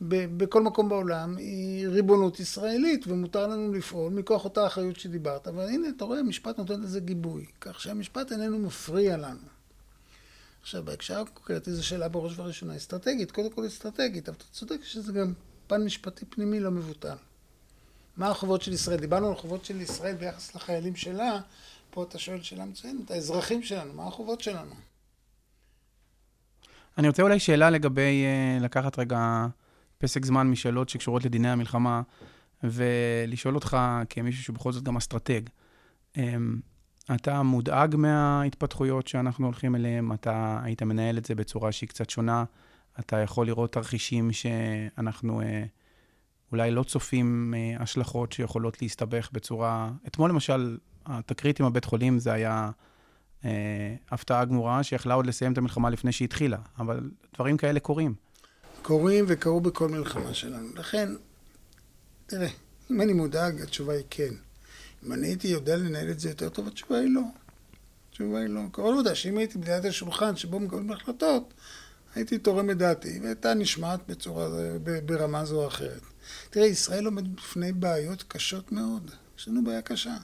ב... בכל מקום בעולם, היא ריבונות ישראלית, ומותר לנו לפעול מכוח אותה אחריות שדיברת. אבל הנה, אתה רואה, המשפט נותן לזה גיבוי, כך שהמשפט איננו מפריע לנו. עכשיו, בהקשר הקונקרטי זו שאלה בראש ובראשונה אסטרטגית, קודם כל אסטרטגית, אבל אתה צודק שזה גם פן משפטי פנימי לא מבוטל. מה החובות של ישראל? דיברנו על החובות של ישראל ביחס לחיילים שלה, פה אתה שואל שאלה מצוינת, האזרחים שלנו, מה החובות שלנו? אני רוצה אולי שאלה לגבי אה, לקחת רגע פסק זמן משאלות שקשורות לדיני המלחמה, ולשאול אותך כמישהו שבכל זאת גם אסטרטג. אמ, אתה מודאג מההתפתחויות שאנחנו הולכים אליהן, אתה היית מנהל את זה בצורה שהיא קצת שונה, אתה יכול לראות תרחישים שאנחנו אה, אולי לא צופים אה, השלכות שיכולות להסתבך בצורה... אתמול למשל, התקרית עם הבית חולים זה היה אה, הפתעה גמורה, שיכלה עוד לסיים את המלחמה לפני שהיא התחילה, אבל דברים כאלה קורים. קורים וקרו בכל מלחמה שלנו. לכן, תראה, אם אני מודאג, התשובה היא כן. אם אני הייתי יודע לנהל את זה יותר טוב, התשובה היא לא. התשובה היא לא. קרוב לוודא שאם הייתי בליד השולחן שבו מקבלים החלטות, הייתי תורם את דעתי, והייתה נשמעת בצורה, ברמה זו או אחרת. תראה, ישראל עומד בפני בעיות קשות מאוד. יש לנו בעיה קשה.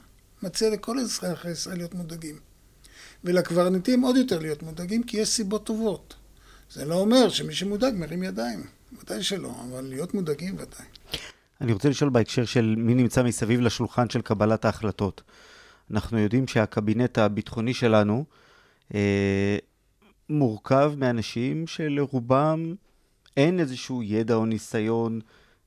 מציע לכל אזרחי ישראל להיות מודאגים. ולקברניטים עוד יותר להיות מודאגים, כי יש סיבות טובות. זה לא אומר שמי שמודאג מרים ידיים. ודאי שלא, אבל להיות מודאגים ודאי. אני רוצה לשאול בהקשר של מי נמצא מסביב לשולחן של קבלת ההחלטות. אנחנו יודעים שהקבינט הביטחוני שלנו אה, מורכב מאנשים שלרובם אין איזשהו ידע או ניסיון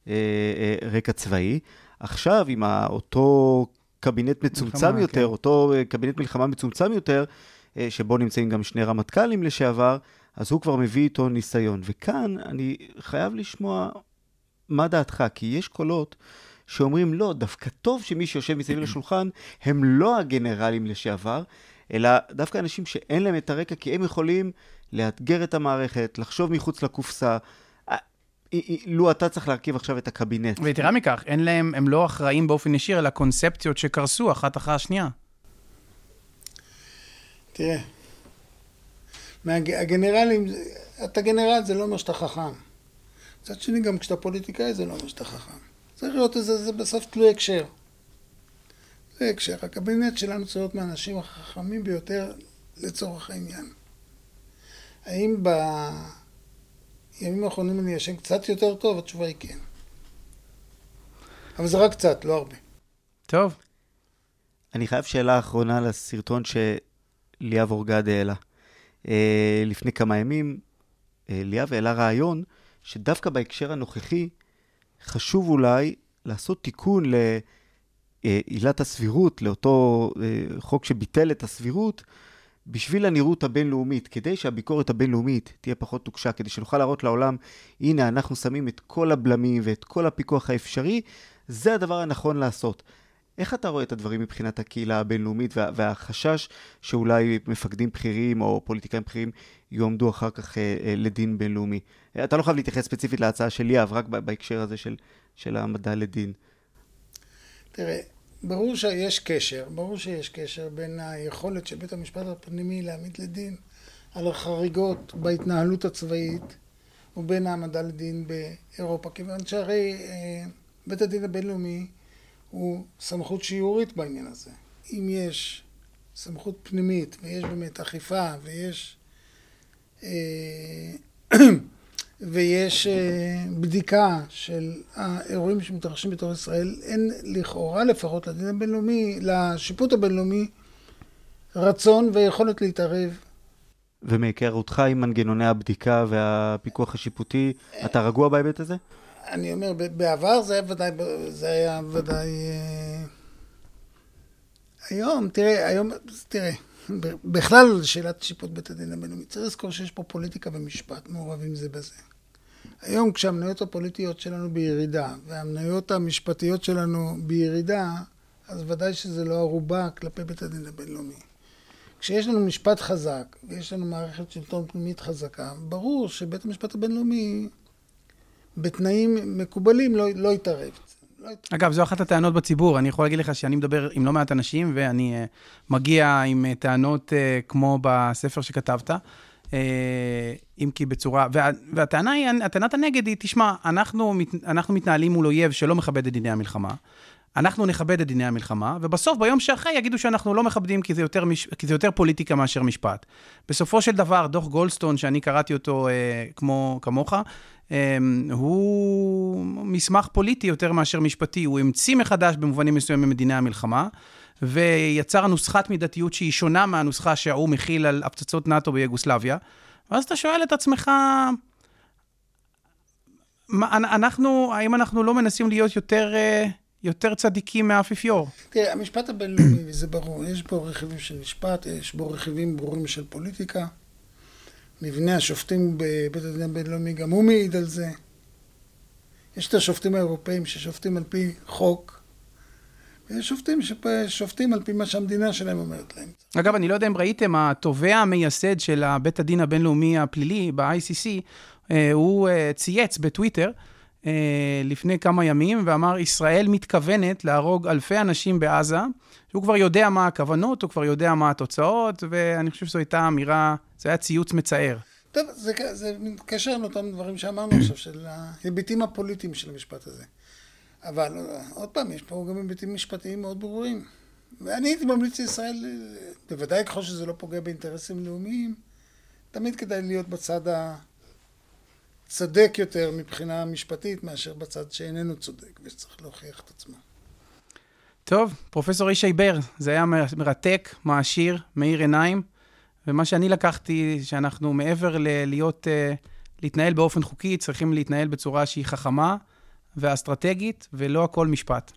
אה, אה, רקע צבאי. עכשיו, עם אותו קבינט מצומצם מלחמה, יותר, כן. אותו אה, קבינט מלחמה מצומצם יותר, אה, שבו נמצאים גם שני רמטכ"לים לשעבר, אז הוא כבר מביא איתו ניסיון. וכאן אני חייב לשמוע מה דעתך, כי יש קולות שאומרים, לא, דווקא טוב שמי שיושב מסביב לשולחן הם לא הגנרלים לשעבר, אלא דווקא אנשים שאין להם את הרקע, כי הם יכולים לאתגר את המערכת, לחשוב מחוץ לקופסה. לו אתה צריך להרכיב עכשיו את הקבינט. ויתרה מכך, אין להם, הם לא אחראים באופן ישיר, אלא קונספציות שקרסו אחת אחרי השנייה. תראה, הגנרלים, אתה גנרל זה לא אומר שאתה חכם. מצד שני, גם כשאתה פוליטיקאי זה לא אומר שאתה חכם. צריך לראות את זה, זה בסוף תלוי הקשר. זה הקשר. הקבינט שלנו צריך להיות מהאנשים החכמים ביותר לצורך העניין. האם בימים האחרונים אני ישן קצת יותר טוב? התשובה היא כן. אבל זה רק קצת, לא הרבה. טוב. אני חייב שאלה אחרונה לסרטון שליאב אורגד העלה. אה, לפני כמה ימים, אה, ליאב העלה רעיון שדווקא בהקשר הנוכחי, חשוב אולי לעשות תיקון לעילת הסבירות, לאותו אה, חוק שביטל את הסבירות, בשביל הנראות הבינלאומית, כדי שהביקורת הבינלאומית תהיה פחות תוקשה, כדי שנוכל להראות לעולם, הנה, אנחנו שמים את כל הבלמים ואת כל הפיקוח האפשרי, זה הדבר הנכון לעשות. איך אתה רואה את הדברים מבחינת הקהילה הבינלאומית וה, והחשש שאולי מפקדים בכירים או פוליטיקאים בכירים יועמדו אחר כך אה, אה, לדין בינלאומי? אה, אתה לא חייב להתייחס ספציפית להצעה של ליאב, רק בהקשר הזה של, של העמדה לדין. תראה, ברור שיש קשר, ברור שיש קשר בין היכולת של בית המשפט הפנימי להעמיד לדין על החריגות בהתנהלות הצבאית ובין העמדה לדין באירופה, כיוון שהרי אה, בית הדין הבינלאומי הוא סמכות שיעורית בעניין הזה. אם יש סמכות פנימית ויש באמת אכיפה ויש אה, ויש אה, בדיקה של האירועים שמתרחשים בתוך ישראל, אין לכאורה לפחות לדין הבינלאומי, לשיפוט הבינלאומי, רצון ויכולת להתערב ומהיכרותך עם מנגנוני הבדיקה והפיקוח השיפוטי, אתה רגוע בהיבט הזה? אני אומר, בעבר זה היה ודאי, זה היה ודאי... אה, היום, תראה, היום, תראה, בכלל שאלת שיפוט בית הדין הבינלאומי, צריך לזכור שיש פה פוליטיקה ומשפט מעורבים זה בזה. היום כשהמניות הפוליטיות שלנו בירידה, והמניות המשפטיות שלנו בירידה, אז ודאי שזה לא ערובה כלפי בית הדין הבינלאומי. כשיש לנו משפט חזק, ויש לנו מערכת שלטון פנימית חזקה, ברור שבית המשפט הבינלאומי בתנאים מקובלים לא, לא יתערב. אגב, זו אחת הטענות בציבור. אני יכול להגיד לך שאני מדבר עם לא מעט אנשים, ואני uh, מגיע עם uh, טענות uh, כמו בספר שכתבת, uh, אם כי בצורה... וה, והטענה היא, הטענת הנגד היא, תשמע, אנחנו, מת, אנחנו מתנהלים מול אויב שלא מכבד את דיני המלחמה. אנחנו נכבד את דיני המלחמה, ובסוף, ביום שאחרי, יגידו שאנחנו לא מכבדים כי זה יותר, מש... כי זה יותר פוליטיקה מאשר משפט. בסופו של דבר, דוח גולדסטון, שאני קראתי אותו אה, כמו, כמוך, הוא מסמך פוליטי יותר מאשר משפטי. הוא המציא מחדש במובנים מסוימים מדיני המלחמה, ויצר נוסחת מידתיות שהיא שונה מהנוסחה שהאו"ם מכיל על הפצצות נאט"ו ביוגוסלביה. ואז אתה שואל את עצמך, מה, אנחנו, האם אנחנו לא מנסים להיות יותר... אה, יותר צדיקים מהאפיפיור. תראה, המשפט הבינלאומי, זה ברור, יש בו רכיבים של משפט, יש בו רכיבים ברורים של פוליטיקה. מבנה השופטים בבית הדין הבינלאומי, גם הוא מעיד על זה. יש את השופטים האירופאים ששופטים על פי חוק, ויש שופטים ששופטים על פי מה שהמדינה שלהם אומרת להם. אגב, אני לא יודע אם ראיתם, התובע המייסד של בית הדין הבינלאומי הפלילי, ב-ICC, הוא צייץ בטוויטר, לפני כמה ימים, ואמר, ישראל מתכוונת להרוג אלפי אנשים בעזה, שהוא כבר יודע מה הכוונות, הוא כבר יודע מה התוצאות, ואני חושב שזו הייתה אמירה, זה היה ציוץ מצער. טוב, זה, זה מתקשר לאותם דברים שאמרנו עכשיו, של ההיבטים הפוליטיים של המשפט הזה. אבל עוד פעם, יש פה גם היבטים משפטיים מאוד ברורים. ואני הייתי ממליץ לישראל, בוודאי ככל שזה לא פוגע באינטרסים לאומיים, תמיד כדאי להיות בצד ה... צודק יותר מבחינה משפטית מאשר בצד שאיננו צודק ושצריך להוכיח את עצמו. טוב, פרופסור ישי בר, זה היה מרתק, מעשיר, מאיר עיניים, ומה שאני לקחתי, שאנחנו מעבר ללהיות, להתנהל באופן חוקי, צריכים להתנהל בצורה שהיא חכמה ואסטרטגית, ולא הכל משפט.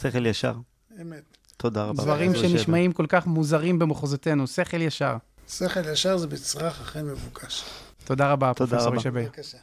שכל ישר. אמת. תודה רבה. דברים שנשמעים כל כך מוזרים במחוזותינו, שכל ישר. שכל ישר זה בצרך אכן מבוקש. תודה רבה, בר. בבקשה.